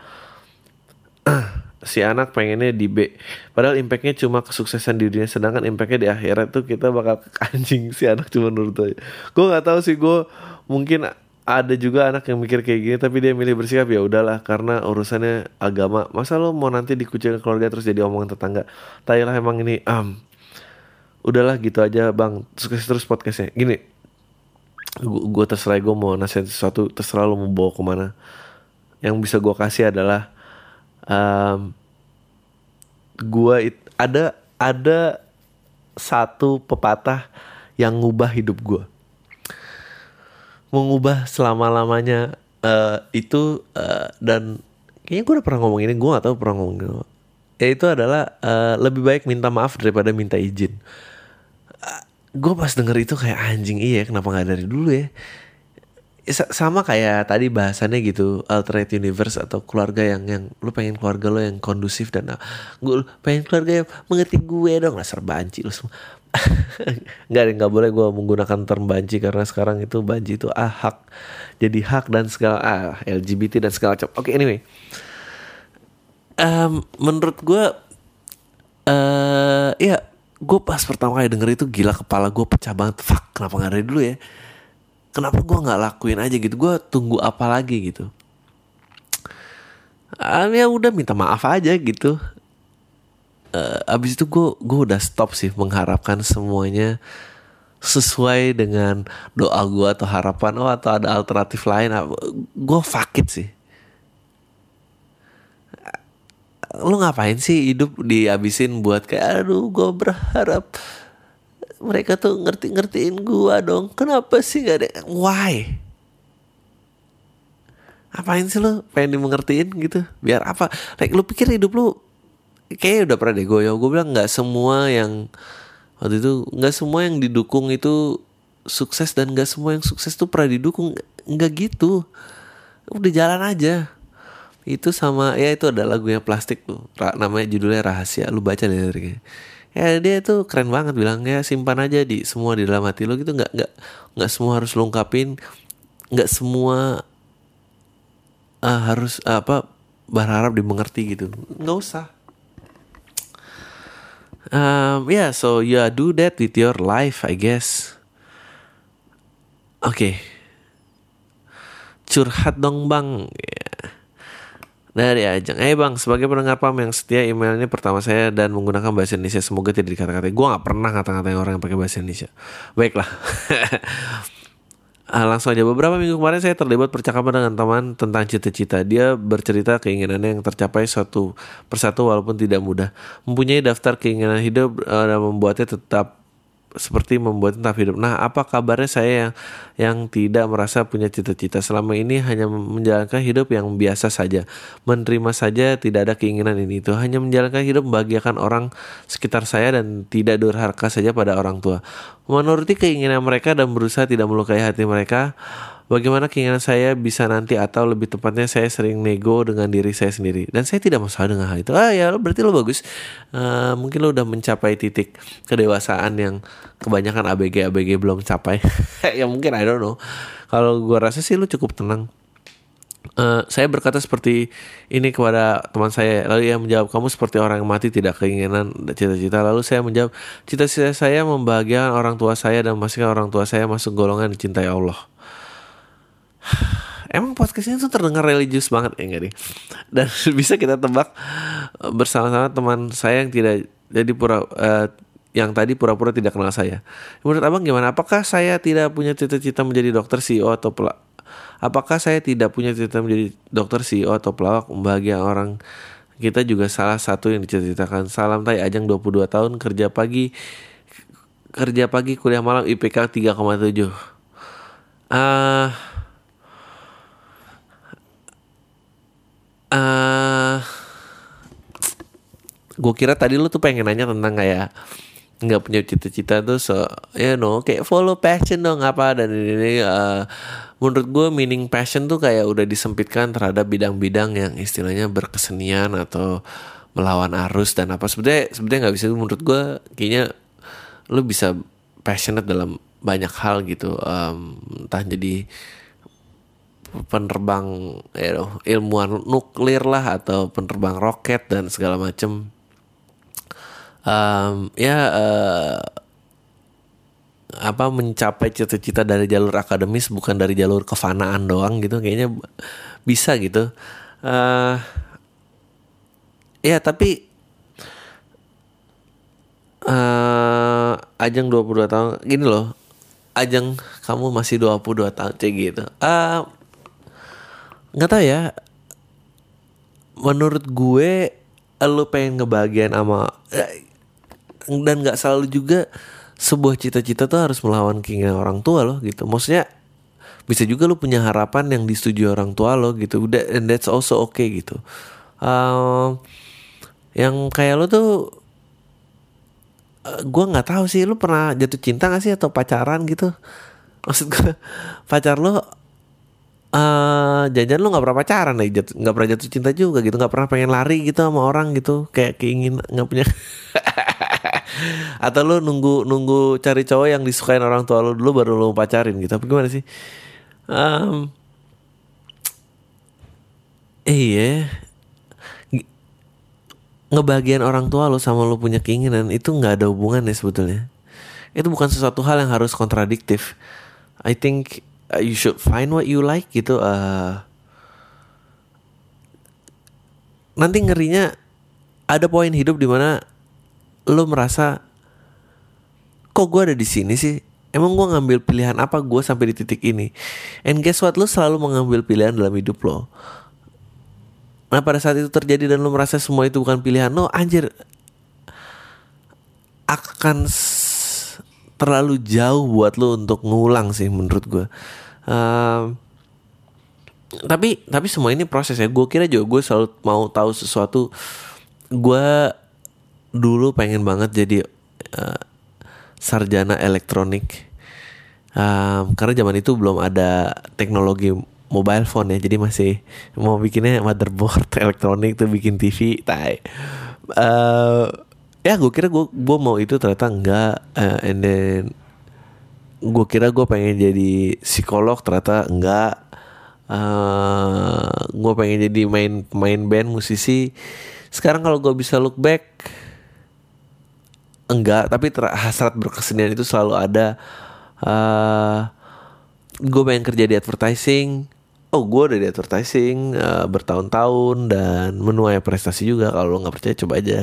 si anak pengennya di B. Padahal impactnya cuma kesuksesan di dunia sedangkan impactnya di akhirat tuh kita bakal anjing si anak cuma nurut aja. Gue nggak tahu sih gue mungkin ada juga anak yang mikir kayak gini tapi dia milih bersikap ya udahlah karena urusannya agama masa lo mau nanti dikucilkan keluarga terus jadi omongan tetangga? Tayalah emang ini am udahlah gitu aja bang sukses terus podcastnya. Gini gue terserah gue mau nasihat sesuatu terserah lo mau bawa ke mana. Yang bisa gue kasih adalah um, gua ada ada satu pepatah yang ngubah hidup gua. Mengubah selama lamanya itu eh, dan kayaknya gue udah pernah ngomong ini gue gak tahu pernah ngomong ini. Ya itu adalah eh, lebih baik minta maaf daripada minta izin. Gue pas denger itu kayak anjing iya kenapa nggak dari dulu ya sama kayak tadi bahasannya gitu alternate universe atau keluarga yang yang lu pengen keluarga lo yang kondusif dan uh, gue pengen keluarga yang mengerti gue dong lah banci lu semua. Nggak deh, nggak boleh gue menggunakan term banci karena sekarang itu banci itu ah hak. Jadi hak dan segala ah LGBT dan segala macam. Oke anyway. Em, menurut gue eh ya gue pas pertama kali denger itu gila kepala gue pecah banget. Fuck kenapa nggak dari dulu ya kenapa gue nggak lakuin aja gitu? Gue tunggu apa lagi gitu? Ah, ya udah minta maaf aja gitu. Eh, abis itu gue gue udah stop sih mengharapkan semuanya sesuai dengan doa gue atau harapan. Oh atau ada alternatif lain. Gue fuck it sih. Lu ngapain sih hidup dihabisin buat kayak aduh gue berharap mereka tuh ngerti-ngertiin gua dong. Kenapa sih gak ada why? Apain sih lu? Pengen dimengertiin gitu. Biar apa? Like lu pikir hidup lu kayaknya udah pernah deh goyo gue bilang nggak semua yang waktu itu nggak semua yang didukung itu sukses dan nggak semua yang sukses tuh pernah didukung. Nggak gitu. Udah jalan aja. Itu sama ya itu ada lagunya plastik tuh. Namanya judulnya rahasia. Lu baca deh liriknya ya dia tuh keren banget bilangnya simpan aja di semua di dalam hati lu gitu. Nggak nggak nggak semua harus ungkapin. Nggak semua ah, harus apa berharap dimengerti gitu. Nggak usah. Um, yeah so yeah do that with your life I guess. Oke. Curhat dong bang. Ya. Dari Ajeng. Eh bang sebagai pendengar PAM yang setia email ini pertama saya dan menggunakan bahasa Indonesia. Semoga tidak dikata-katain Gue gak pernah ngata-ngatain orang yang pakai bahasa Indonesia. Baiklah. Ah, langsung aja. Beberapa minggu kemarin saya terlibat percakapan dengan teman tentang cita-cita. Dia bercerita keinginannya yang tercapai satu persatu walaupun tidak mudah. Mempunyai daftar keinginan hidup eh, dan membuatnya tetap seperti membuat tetap hidup. Nah, apa kabarnya saya yang yang tidak merasa punya cita-cita selama ini hanya menjalankan hidup yang biasa saja, menerima saja tidak ada keinginan ini itu, hanya menjalankan hidup membahagiakan orang sekitar saya dan tidak durhaka saja pada orang tua. Menuruti keinginan mereka dan berusaha tidak melukai hati mereka. Bagaimana keinginan saya bisa nanti atau lebih tepatnya saya sering nego dengan diri saya sendiri dan saya tidak masalah dengan hal itu. Ah ya berarti lo bagus. Eh, mungkin lo udah mencapai titik kedewasaan yang kebanyakan ABG ABG belum capai. ya mungkin I don't know. Kalau gua rasa sih lo cukup tenang. Eh, saya berkata seperti ini kepada teman saya lalu ia menjawab kamu seperti orang yang mati tidak keinginan cita-cita lalu saya menjawab cita-cita saya membahagiakan orang tua saya dan memastikan orang tua saya masuk golongan dicintai Allah Emang podcast ini tuh terdengar religius banget ya enggak nih? Dan bisa kita tebak eh, bersama-sama teman saya yang tidak jadi pura eh, yang tadi pura-pura tidak kenal saya. Menurut abang gimana? Apakah saya tidak punya cita-cita menjadi dokter CEO atau pelak? Apakah saya tidak punya cita menjadi dokter CEO atau pelawak membahagiakan orang? Kita juga salah satu yang dicita-citakan. Salam tay Ajang 22 tahun kerja pagi kerja pagi kuliah malam IPK 3,7. Ah eh gue kira tadi lu tuh pengen nanya tentang kayak nggak punya cita-cita tuh so ya no kayak follow passion dong apa dan ini, ini eh, menurut gue meaning passion tuh kayak udah disempitkan terhadap bidang-bidang yang istilahnya berkesenian atau melawan arus dan apa. Sebenarnya sebenarnya nggak bisa menurut gue kayaknya lu bisa passionate dalam banyak hal gitu Em, entah jadi penerbang you know, ilmuwan nuklir lah atau penerbang roket dan segala macem. Em, ya eh, apa mencapai cita-cita dari jalur akademis bukan dari jalur kefanaan doang gitu kayaknya bisa gitu. Eh ya tapi eh Ajeng 22 tahun gini loh Ajeng kamu masih 22 tahun cek gitu. Eh nggak tahu ya. Menurut gue lu pengen ngebagian sama eh, dan nggak selalu juga sebuah cita-cita tuh harus melawan keinginan orang tua loh gitu. Maksudnya bisa juga lu punya harapan yang disetujui orang tua lo gitu. Udah and that's also okay gitu. Um, yang kayak lo tuh eh, gua nggak tahu sih lu pernah jatuh cinta gak sih atau pacaran gitu? Maksud gue pacar lo eh jajan lu nggak pernah pacaran nih jatuh- nggak pernah jatuh cinta juga gitu nggak pernah pengen lari gitu sama orang gitu kayak keingin nggak punya atau lu nunggu nunggu cari cowok yang disukain orang tua lu dulu baru lu pacarin gitu apa gimana sih? Em, iya. Ngebagian orang tua lo sama lo punya keinginan itu nggak ada hubungan ya sebetulnya. Itu bukan sesuatu hal yang harus kontradiktif. I think uh, you should find what you like gitu uh, nanti ngerinya ada poin hidup di mana lo merasa kok gue ada di sini sih? Emang gue ngambil pilihan apa gue sampai di titik ini? And guess what? Lo selalu mengambil pilihan dalam hidup lo. Nah pada saat itu terjadi dan lu merasa semua itu bukan pilihan no anjir akan terlalu jauh buat lu untuk ngulang sih menurut gue Um, tapi tapi semua ini proses ya. Gue kira juga gue selalu mau tahu sesuatu. Gue dulu pengen banget jadi eh, sarjana elektronik. Um, karena zaman itu belum ada teknologi mobile phone ya. Jadi masih mau bikinnya motherboard elektronik tuh bikin TV tai. Eh, ya gue kira gue gue mau itu ternyata enggak. Eh, and then gue kira gue pengen jadi psikolog ternyata enggak. Eh gue pengen jadi main main band musisi. Sekarang kalau gue bisa look back enggak. Tapi ter- hasrat berkesenian itu selalu ada. Eh gue pengen kerja di advertising. Oh gue udah di advertising eh, bertahun-tahun dan menuai prestasi juga. Kalau lo nggak percaya coba aja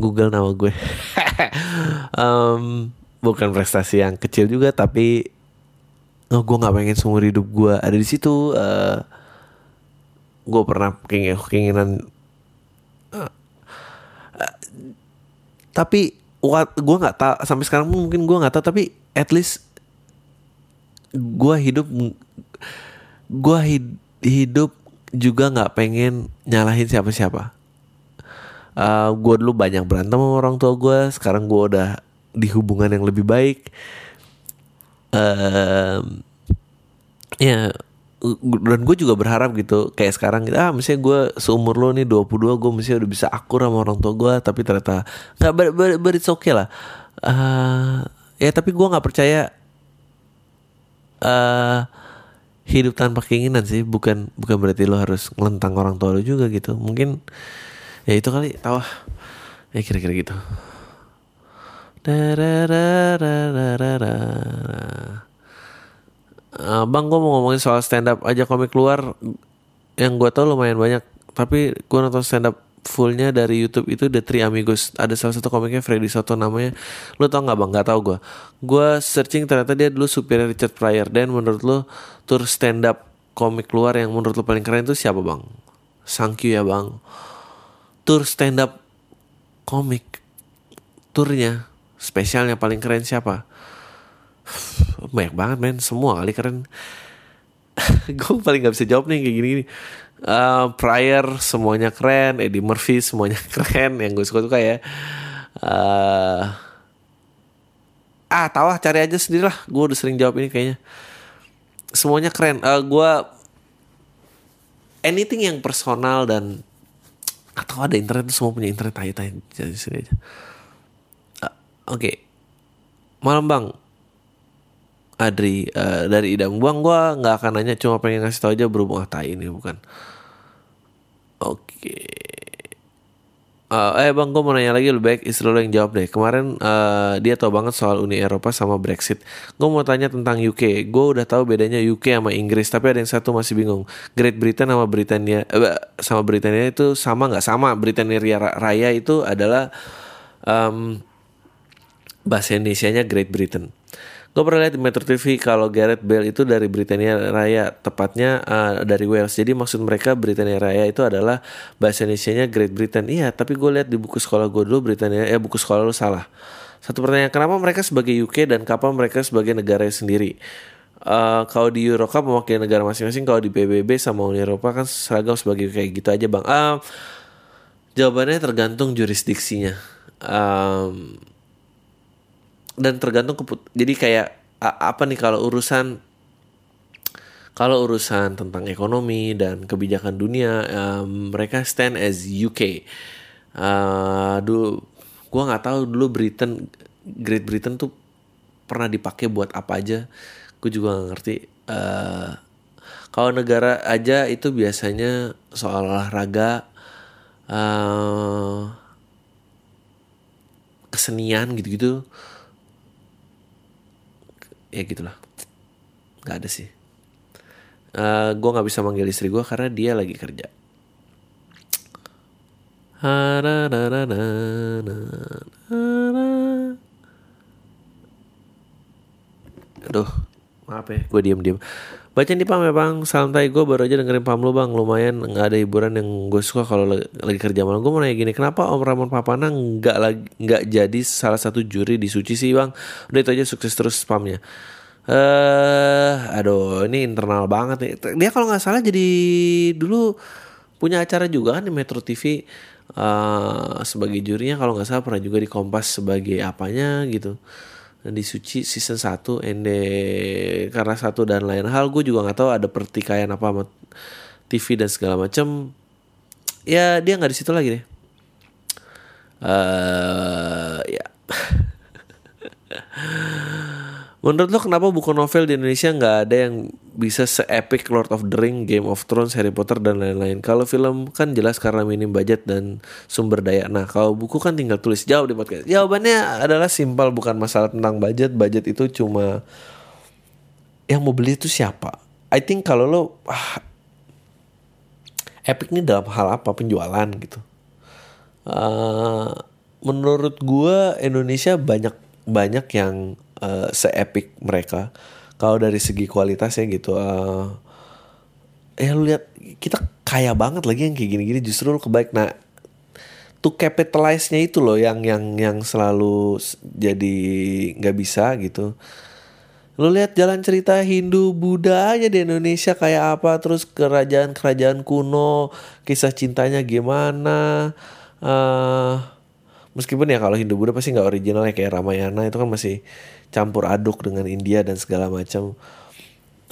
google nama gue. Em, bukan prestasi yang kecil juga tapi oh, gue nggak pengen seumur hidup gue ada di situ eh gue pernah keinginan, keinginan tapi what gue nggak tahu sampai sekarang mungkin gue nggak tahu tapi at least gue hidup gue hidup juga nggak pengen nyalahin siapa-siapa. Eh gue dulu banyak berantem sama orang tua gue sekarang gue udah di hubungan yang lebih baik. Em, ya gu- dan gue juga berharap gitu kayak sekarang ah misalnya gue seumur lo nih 22 gue mesti udah bisa akur sama orang tua gue tapi ternyata nggak ber, ber, ber- it's okay lah. Eh, ya tapi gue nggak percaya eh hidup tanpa keinginan sih bukan bukan berarti lo harus ngelentang orang tua lo juga gitu. Mungkin ya itu kali tahu ah. ya kira-kira gitu Eh, bang gue mau ngomongin soal stand up aja komik luar yang gue tau lumayan banyak. Tapi gue nonton stand up fullnya dari YouTube itu The Three Amigos. Ada salah satu komiknya Freddy Soto namanya. Lo tau nggak bang? Nggak tau gue gue searching ternyata dia dulu supirnya Richard Pryor. Dan menurut lo tour stand up komik luar yang menurut lo paling keren itu siapa bang? Thank you ya bang. Tour stand up komik turnya spesialnya paling keren siapa? Banyak banget men. Semua kali keren. Gue paling nggak bisa jawab nih kayak gini gini Eh, Pryor semuanya keren. Eddie Murphy semuanya keren. Yang gue suka suka ya. Eh, ah lah cari aja sendiri lah gue udah sering jawab ini kayaknya. Semuanya keren. Eh, gue anything yang personal dan atau ada internet semua punya internet. Tanya tanya jadi sini aja Oke. Malam bang. Adri eh, dari Idam. Buang gua nggak akan nanya cuma pengen ngasih tau aja berhubung ah tai ini bukan? Oke. Eh, eh bang gue mau nanya lagi lebih baik istri lo yang jawab deh. Kemarin eh, dia tahu banget soal Uni Eropa sama Brexit. Gue mau tanya tentang UK Gue udah tahu bedanya UK sama Inggris Tapi ada yang satu masih bingung. Great Britain sama Britania eh, Sama Britania itu sama nggak? Sama Britania Raya itu adalah em, bahasa Indonesia-nya Great Britain. Gue pernah lihat di Metro TV kalau Gareth Bale itu dari Britania Raya, tepatnya eh, dari Wales. Jadi maksud mereka Britania Raya itu adalah bahasa Indonesia-nya Great Britain. Iya, tapi gue lihat di buku sekolah gue dulu Britania, ya buku sekolah lu salah. Satu pertanyaan, kenapa mereka sebagai UK dan kapan mereka sebagai negara sendiri? Eh, kalau di Eurocup mewakili negara masing-masing, kalau di PBB sama Uni Eropa kan seragam sebagai kayak gitu aja bang. Ah, jawabannya tergantung jurisdiksinya. Em, dan tergantung keput jadi kayak apa nih kalau urusan kalau urusan tentang ekonomi dan kebijakan dunia em, mereka stand as UK Eh, dulu gua nggak tahu dulu Britain Great Britain tuh pernah dipakai buat apa aja. Gue juga nggak ngerti. Eh, kalau negara aja itu biasanya soal olahraga eh, kesenian gitu-gitu ya gitulah. Nggak ada sih. Eh gue nggak bisa manggil istri gue karena dia lagi kerja. Aduh, maaf ya, gue diem-diem. Baca nih Pam ya Bang. Santai. Gue baru aja dengerin Pam lu Bang. Lumayan nggak ada hiburan yang gue suka kalau lagi, kerja malam. Gue mau nanya gini Kenapa Om Ramon Papana nggak lagi nggak jadi salah satu juri di Suci sih Bang? Udah itu aja sukses terus Pamnya Eh, aduh, ini internal banget nih. Dia kalau nggak salah jadi dulu punya acara juga kan di Metro TV uh, sebagai jurinya kalau nggak salah pernah juga di Kompas sebagai apanya gitu di Suci season 1 ende karena satu dan lain hal gue juga nggak tahu ada pertikaian apa sama TV dan segala macam ya dia nggak di situ lagi deh. Uh, ya Menurut lo kenapa buku novel di Indonesia nggak ada yang bisa se-epic Lord of the Ring, Game of Thrones, Harry Potter dan lain-lain? Kalau film kan jelas karena minim budget dan sumber daya. Nah kalau buku kan tinggal tulis jauh di podcast. Jawabannya adalah simpel bukan masalah tentang budget. Budget itu cuma yang mau beli itu siapa? I think kalau lo ah, epic ini dalam hal apa penjualan gitu. Uh, menurut gua Indonesia banyak banyak yang uh, se-epic mereka. Kalau dari segi kualitasnya gitu uh, ya lu lihat kita kaya banget lagi yang kayak gini-gini. Justru lu kebaik nah to capitalize-nya itu loh yang yang yang selalu jadi nggak bisa gitu. Lu lihat jalan cerita Hindu Buddha aja di Indonesia kayak apa terus kerajaan-kerajaan kuno kisah cintanya gimana uh, meskipun ya kalau Hindu Buddha pasti nggak original ya kayak Ramayana itu kan masih campur aduk dengan India dan segala macam.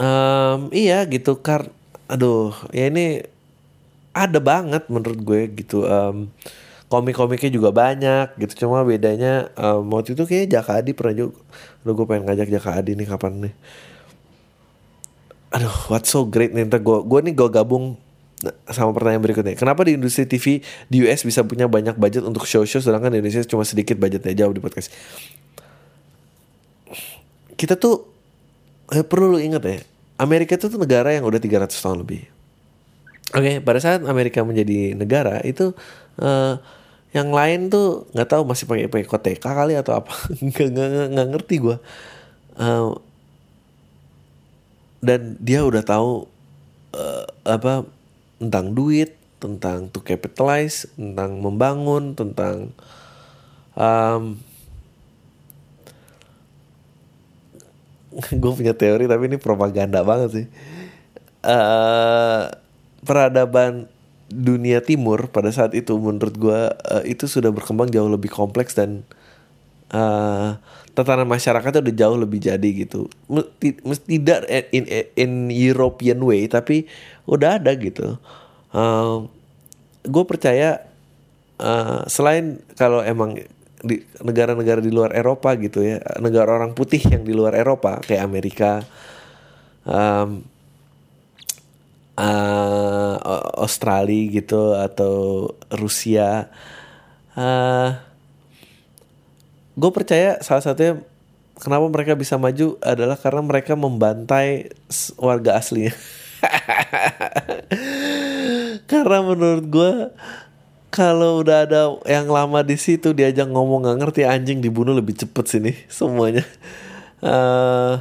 Um, iya gitu kar aduh ya ini ada banget menurut gue gitu um, komik-komiknya juga banyak gitu. Cuma bedanya um, waktu itu kayaknya Jaka Adi pernah juga Aduh gue pengen ngajak Jaka Adi nih kapan nih. Aduh what's so great nih gue gue nih gue gabung sama pertanyaan berikutnya. Kenapa di industri TV di US bisa punya banyak budget untuk show-show Sedangkan di Indonesia cuma sedikit budgetnya? Jauh di podcast. Kita tuh eh, perlu lu ingat ya Amerika itu tuh negara yang udah 300 tahun lebih. Oke, okay, pada saat Amerika menjadi negara itu uh, yang lain tuh nggak tahu masih pakai pakai koteka kali atau apa. Nggak ngerti gue uh, dan dia udah tahu uh, apa tentang duit tentang to capitalize tentang membangun tentang um, gue punya teori tapi ini propaganda banget sih. Uh, peradaban dunia timur pada saat itu menurut gue uh, itu sudah berkembang jauh lebih kompleks dan uh, tatanan masyarakatnya udah jauh lebih jadi gitu. Mesti tidak in in European way tapi udah ada gitu. Uh, gue percaya uh, selain kalau emang di negara-negara di luar Eropa gitu ya negara orang putih yang di luar Eropa kayak Amerika um, uh, Australia gitu atau Rusia uh, gue percaya salah satunya kenapa mereka bisa maju adalah karena mereka membantai warga aslinya. Karena menurut gue kalau udah ada yang lama di situ diajak ngomong nggak ngerti anjing dibunuh lebih cepet sini semuanya. Uh,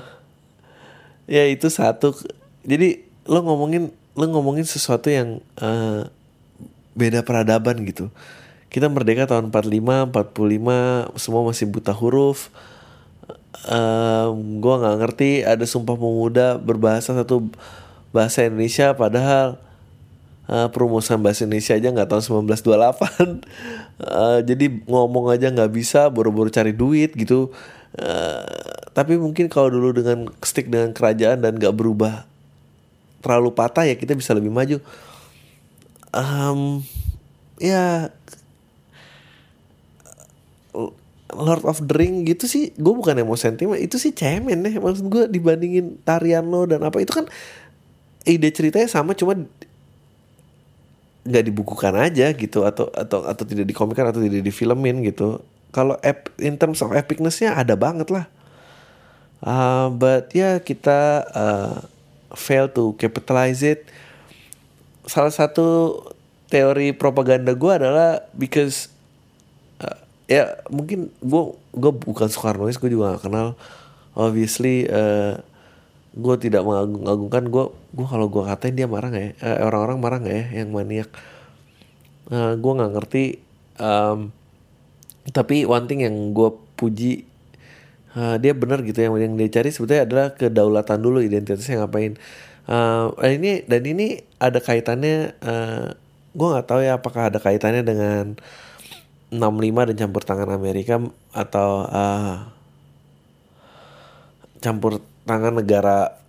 ya itu satu. Jadi lo ngomongin lo ngomongin sesuatu yang uh, beda peradaban gitu kita merdeka tahun 45 45 semua masih buta huruf. Um, gue nggak ngerti ada sumpah pemuda berbahasa satu bahasa Indonesia padahal uh, perumusan bahasa Indonesia aja nggak tahun 1928 uh, jadi ngomong aja nggak bisa buru-buru cari duit gitu. Uh, tapi mungkin kalau dulu dengan stick dengan kerajaan dan nggak berubah terlalu patah ya kita bisa lebih maju. Um, ya Lord of the Ring gitu sih gue bukan yang mau sentimen itu sih cemen deh. Maksud gue dibandingin tarian lo dan apa itu kan ide ceritanya sama cuma nggak dibukukan aja gitu atau atau atau tidak dikomikan atau tidak difilmin gitu. Kalau in terms of epicnessnya ada banget lah. Uh, but ya yeah, kita uh, fail to capitalize it. Salah satu teori propaganda gue adalah because ya mungkin gue gue bukan Soekarnois gue juga gak kenal. Obviously uh, gue tidak mengagung-agungkan gue gue kalau gue katain dia marah nggak ya? Eh, orang-orang marah nggak ya yang maniak? Eh, gue nggak ngerti Em, tapi one thing yang gue puji eh, dia benar gitu. Yang yang dia cari sebetulnya adalah kedaulatan dulu identitasnya ngapain. Eh, dan ini dan ini ada kaitannya eh, gue nggak tahu ya apakah ada kaitannya dengan 65 dan campur tangan Amerika atau eh, campur tangan negara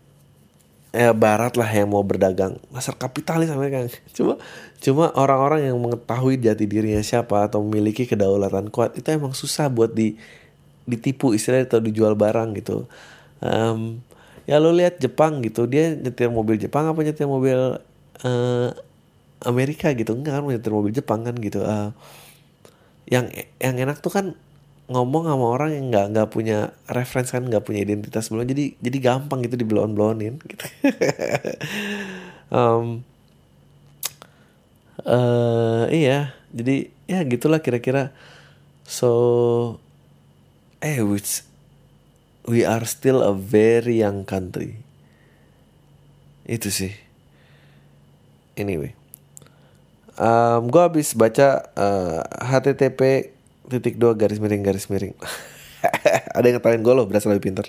eh barat lah yang mau berdagang. Dasar kapitalis Amerika. Cuma cuma orang-orang yang mengetahui jati dirinya siapa atau memiliki kedaulatan kuat itu emang susah buat di ditipu istilahnya atau dijual barang gitu. Em, ya lo lihat Jepang gitu dia nyetir mobil Jepang apa nyetir mobil eh, Amerika gitu? Enggak kan nyetir mobil Jepang kan gitu. Eh, yang yang enak tuh kan ngomong sama orang yang nggak nggak punya reference kan nggak punya identitas belum jadi jadi gampang gitu dibelon belonin gitu. Em, eh iya. Jadi ya gitulah kira-kira. So eh which we are still a very young country. Itu sih. Anyway Um, gue habis baca uh, http titik dua garis miring garis miring. Ada yang ngetawain gue loh berasa lebih pinter.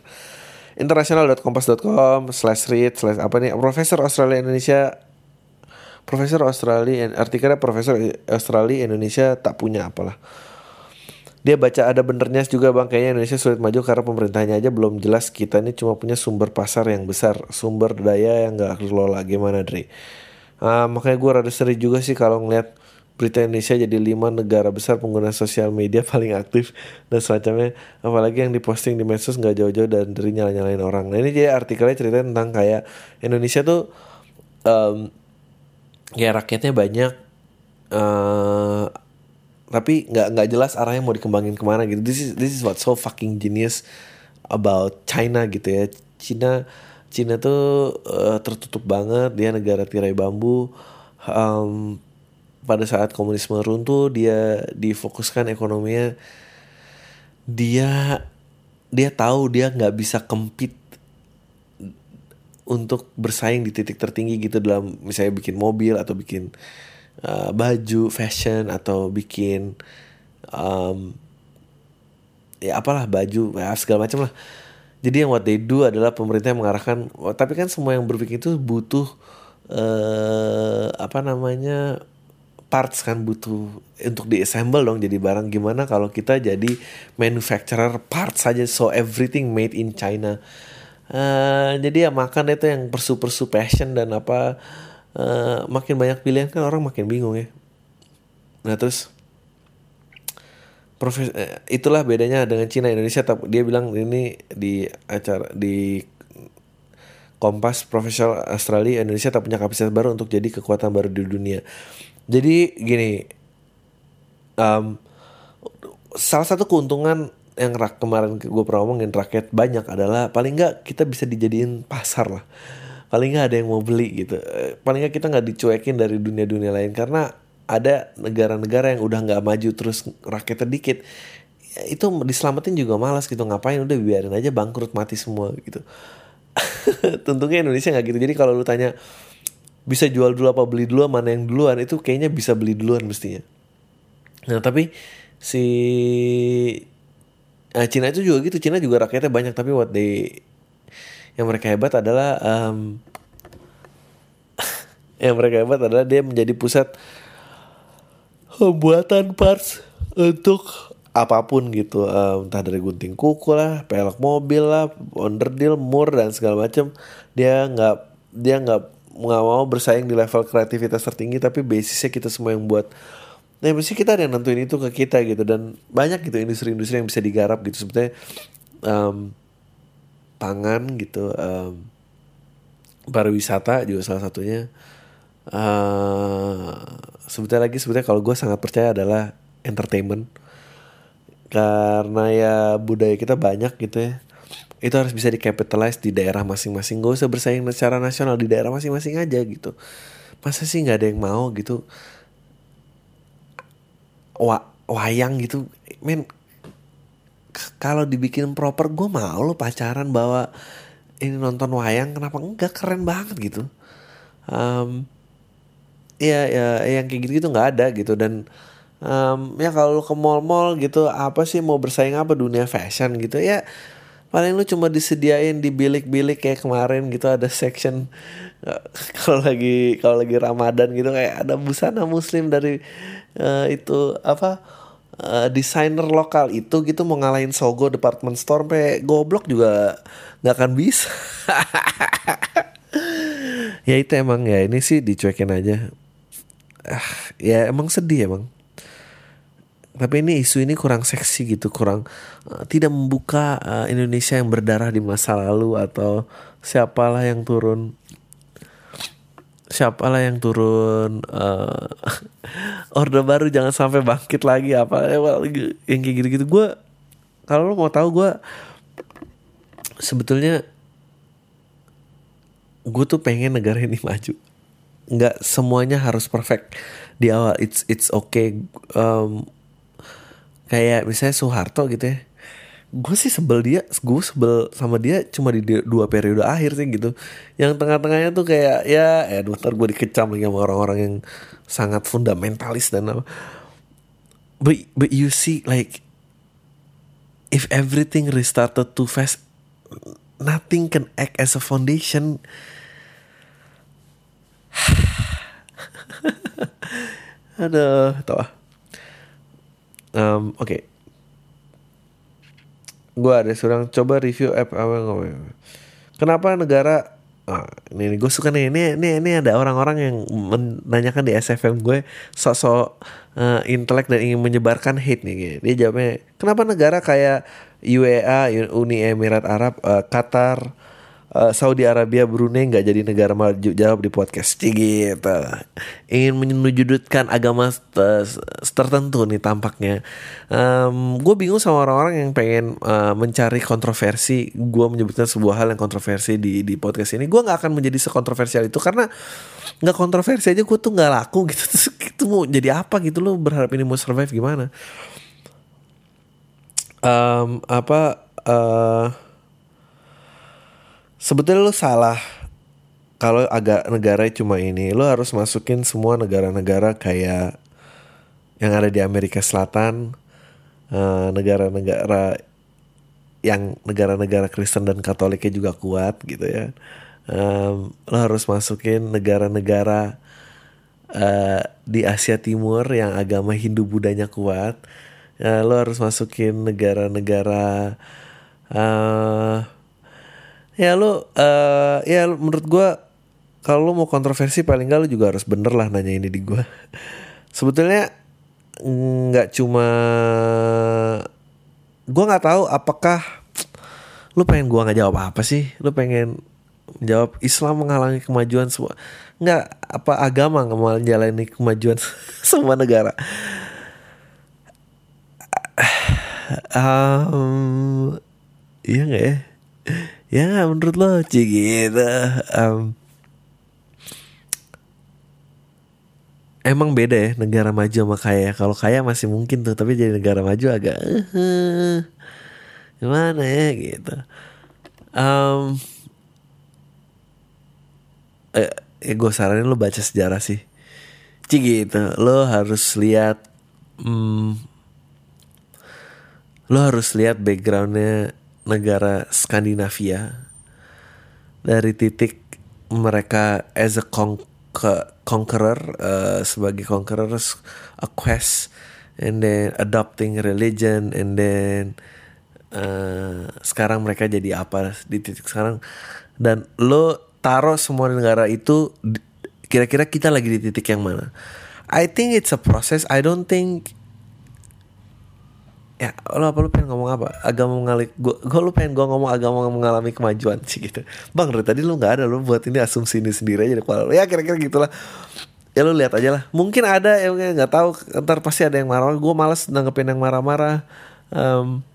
International.kompas.com slash read slash apa nih? Profesor Australia Indonesia Profesor Australia artikelnya Profesor Australia Indonesia tak punya apalah. Dia baca ada benernya juga bang. Kayaknya Indonesia sulit maju karena pemerintahnya aja belum jelas kita ini cuma punya sumber pasar yang besar sumber daya yang gak kelola. Gimana Dre Ah, makanya gue rada seri juga sih kalau ngeliat berita Indonesia jadi lima negara besar pengguna sosial media paling aktif dan semacamnya. Apalagi yang diposting di medsos nggak jauh-jauh dan dari nyala-nyalain orang. Nah ini jadi artikelnya cerita tentang kayak Indonesia tuh em, ya rakyatnya banyak eh tapi nggak nggak jelas arahnya mau dikembangin ke mana gitu. This is this is what so fucking genius about China gitu ya. Cina Cina tuh eh, tertutup banget dia negara tirai bambu. Em, pada saat komunisme runtuh dia difokuskan ekonominya. Dia dia tahu dia nggak bisa compete untuk bersaing di titik tertinggi gitu dalam misalnya bikin mobil atau bikin uh, baju fashion atau bikin um, ya apalah baju ya segala macam lah jadi yang what they do adalah pemerintah mengarahkan tapi kan semua yang berpikir itu butuh eh apa namanya parts kan butuh untuk diassemble dong jadi barang. Gimana kalau kita jadi manufacturer parts saja so everything made in China. Eh, jadi ya makan itu yang persu-persu passion dan apa eh, makin banyak pilihan kan orang makin bingung ya. Nah terus Profes eh, itulah bedanya dengan Cina Indonesia tapi dia bilang ini di acara di Kompas Profesional Australia Indonesia tak punya kapasitas baru untuk jadi kekuatan baru di dunia. Jadi gini, em, salah satu keuntungan yang rak kemarin gue pernah ngomongin rakyat banyak adalah paling nggak kita bisa dijadiin pasar lah. Paling nggak ada yang mau beli gitu. Eh, Paling nggak kita nggak dicuekin dari dunia-dunia lain karena ada negara-negara yang udah nggak maju terus rakyatnya dikit. Ya, itu diselamatin juga malas gitu. Ngapain? Udah biarin aja bangkrut mati semua gitu. Tentunya Indonesia nggak gitu. Jadi kalau lu tanya bisa jual dulu apa beli dulu mana yang duluan? Itu kayaknya bisa beli duluan mestinya. Nah tapi si Nah, Cina itu juga gitu. Cina juga rakyatnya banyak tapi what they yang mereka hebat adalah em, yang mereka hebat adalah dia menjadi pusat pembuatan parts untuk apa pun gitu Em, entah dari gunting kuku lah pelek mobil lah onderdil mur dan segala macam dia nggak dia nggak nggak mau bersaing di level kreativitas tertinggi tapi basisnya kita semua yang buat. Nah mesti kita ada yang nentuin itu ke kita gitu dan banyak gitu industri-industri yang bisa digarap gitu. Sebetulnya em, pangan gitu em, pariwisata juga salah satunya eh sebetulnya lagi sebetulnya kalau gue sangat percaya adalah entertainment. Karena ya budaya kita banyak gitu ya. Itu harus bisa dicapitalize di daerah masing-masing. Gak usah bersaing secara nasional di daerah masing-masing aja gitu. Masa sih nggak ada yang mau gitu? Wa wayang gitu. Men kalau dibikin proper gue mau lo pacaran bawa ini nonton wayang. Kenapa? Enggak keren banget gitu. Um, ya ya yang kayak gitu gitu nggak ada gitu. Dan um, ya kalau lu ke mall-mall gitu apa sih mau bersaing apa dunia fashion gitu? Ya paling lu cuma disediain di bilik-bilik kayak kemarin gitu ada section uh, kalau lagi kalau lagi Ramadan gitu kayak ada busana muslim dari uh, itu apa uh, desainer lokal itu gitu mau ngalahin Sogo department store sampai goblok juga nggak akan bisa. Ya itu emang ya ini sih dicuekin aja ah, ya emang sedih emang. Tapi ini isu ini kurang seksi gitu kurang uh, tidak membuka uh, Indonesia yang berdarah di masa lalu atau siapalah yang turun siapalah yang turun uh, orde baru jangan sampai bangkit lagi apa yang kayak gitu-gitu. Gue kalau lo mau tahu gue sebetulnya gue tuh pengen negara ini maju nggak semuanya harus perfect. Di awal it's it's okay. Um, kayak misalnya Soeharto gitu ya. Gue sih sebel dia gue sebel sama dia cuma di dua periode akhir sih gitu. Yang tengah-tengahnya tuh kayak ya ya dokter gue dikecam lagi sama orang-orang yang sangat fundamentalis dan apa. But but you see like if everything restarted too fast nothing can act as a foundation Aduh, tau ah. Um, Oke. Okay. Gue ada seorang coba review app apa. Kenapa negara Ah, ini, ini gue suka nih ini ini ini ada orang-orang yang menanyakan di SFM gue sok-sok uh, intelek dan ingin menyebarkan hate nih dia jawabnya kenapa negara kayak UEA Uni Emirat Arab uh, Qatar uh, Saudi Arabia Brunei nggak jadi negara maju jawab di podcast. Gitu. Ingin menyudutkan agama tertentu nih tampaknya. Um, gue bingung sama orang-orang yang pengen uh, mencari kontroversi. Gue menyebutkan sebuah hal yang kontroversi di di podcast ini. Gue nggak akan menjadi sekontroversial itu karena nggak kontroversi aja. Gue tuh nggak laku gitu. Terus itu mau jadi apa gitu lo berharap ini mau survive gimana? Um, apa uh, sebetulnya lo salah. Kalau agak negara cuma ini lo harus masukin semua negara-negara kayak yang ada di Amerika Selatan eh, negara-negara yang negara-negara Kristen dan Katoliknya juga kuat gitu ya. Um, lo harus masukin negara-negara uh, di Asia Timur yang agama Hindu Budanya kuat. Uh, lo harus masukin negara-negara uh, ya lu uh, ya menurut gue kalau lu mau kontroversi paling gak lu juga harus bener lah nanya ini di gue sebetulnya nggak cuma gue nggak tahu apakah lu pengen gue nggak jawab apa sih? Lu pengen jawab Islam menghalangi kemajuan semua nggak apa agama nggak mau jalani kemajuan semua negara? Um, iya nggak ya ya menurut lo cik gitu. Um, emang beda ya negara maju sama kaya. Kalau kaya masih mungkin tuh tapi jadi negara maju agak uh, gimana ya gitu. Um, eh, eh gue saranin lo baca sejarah sih. Cik gitu. Lo harus lihat um, lo harus lihat backgroundnya negara Skandinavia dari titik mereka as a conqueror uh, sebagai conquerors a quest and then adopting religion and then uh, sekarang mereka jadi apa di titik sekarang. Dan lo taruh semua negara itu kira-kira kita lagi di titik yang mana? I think it's a process. I don't think ya lo apa lu pengen ngomong apa? Agama mengalami gua, gua lu pengen gua ngomong agama mengalami kemajuan sih gitu. Bang dari tadi lu nggak ada lu buat ini asumsi ini sendiri aja kalau ya kira-kira gitulah. Ya lu lihat aja lah. Mungkin ada yang nggak tahu ntar pasti ada yang marah. Gue malas nanggepin yang marah-marah. Um,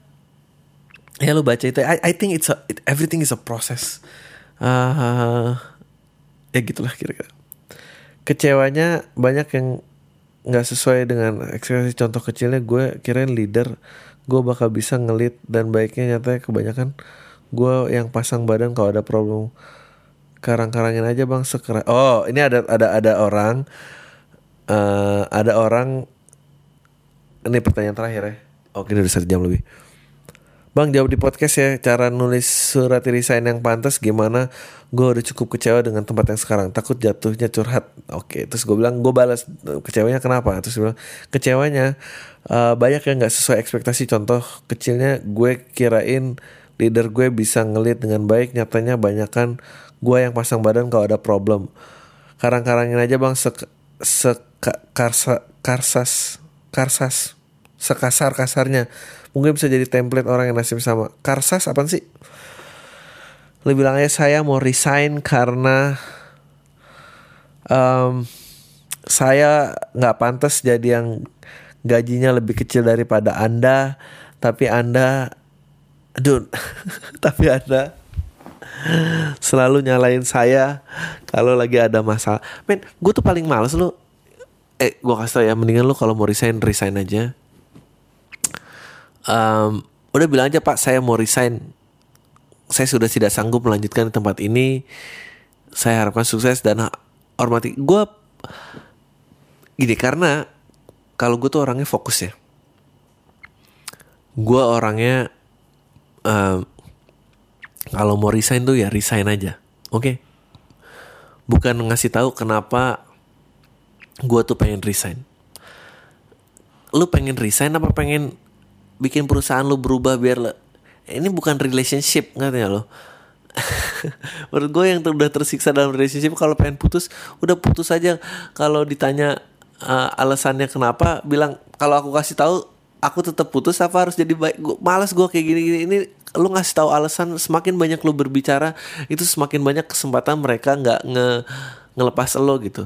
ya lu baca itu. I, I think it's a, it, everything is a process. Uh, ya gitulah kira-kira. Kecewanya banyak yang nggak sesuai dengan ekspresi contoh kecilnya gue kirain leader gue bakal bisa ngelit dan baiknya nyatanya kebanyakan Gue yang pasang badan kalau ada problem karang-karangin aja bang sekeras. Oh ini ada ada ada orang eh ada orang ini pertanyaan terakhir ya. Oke udah satu jam lebih. Bang jawab di podcast ya cara nulis surat resign yang pantas gimana? Gue udah cukup kecewa dengan tempat yang sekarang. Takut jatuhnya curhat. Oke terus gue bilang gue balas kecewanya kenapa? Terus bilang kecewanya eh, banyak yang gak sesuai ekspektasi. Contoh kecilnya gue kirain leader gue bisa ngelit dengan baik Nyatanya banyak kan gue yang pasang badan kalau ada problem. Karang-karangin aja bang sek, seka, karsa, karsas Karsas Sekasar-kasarnya Mungkin bisa jadi template orang yang nasib sama Karsas apa sih? Lebih bilang aja saya mau resign karena em, Saya nggak pantas jadi yang gajinya lebih kecil daripada Anda Tapi Anda Aduh Tapi Anda selalu nyalain saya kalau lagi ada masalah. Men, gue tuh paling males lu. Eh, gue kasih tau ya, mendingan lu kalau mau resign resign aja. Em, udah bilang aja Pak, saya mau resign. Saya sudah tidak sanggup melanjutkan di tempat ini. Saya harapkan sukses dan hormati. Gue gini karena kalau gue tuh orangnya fokus ya. Gue orangnya em, kalau mau resign tuh ya resign aja, oke? Bukan ngasih tahu kenapa gue tuh pengen resign. Lu pengen resign apa pengen bikin perusahaan lu berubah biar le- ini bukan relationship gak lo? Menurut gue yang udah tersiksa dalam relationship kalau pengen putus udah putus aja. Kalau ditanya uh, alasannya kenapa, bilang kalau aku kasih tahu aku tetap putus apa harus jadi baik. Gua, males gue kayak gini-gini. Ini lu ngasih tahu alasan semakin banyak lu berbicara itu semakin banyak kesempatan mereka nggak nge ngelepas lo gitu.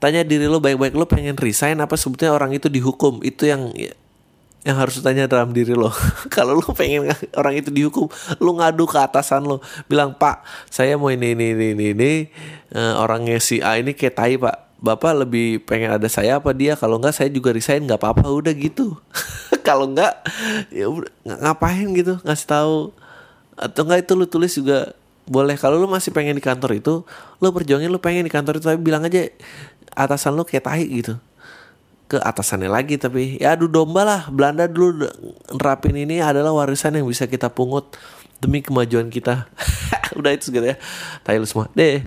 Tanya diri lo baik-baik lo pengen resign apa sebetulnya orang itu dihukum itu yang yang harus tanya dalam diri lo. Kalau lo pengen orang itu dihukum, lo ngadu ke atasan lo, bilang Pak, saya mau ini ini ini ini, ini. Eh, orangnya si A ini kayak tai Pak. Bapak lebih pengen ada saya apa dia? Kalau enggak saya juga resign nggak apa-apa udah gitu. Kalau enggak ya ngapain gitu ngasih tahu atau enggak itu lo tulis juga boleh. Kalau lo masih pengen di kantor itu, lo perjuangin lo pengen di kantor itu tapi bilang aja atasan lo kayak tai gitu ke atasannya lagi tapi ya adu domba lah. Belanda dulu nerapin ini adalah warisan yang bisa kita pungut demi kemajuan kita. Udah itu segitu ya. Tayo semua. Deh.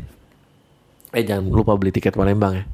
Eh jangan lupa beli tiket Palembang ya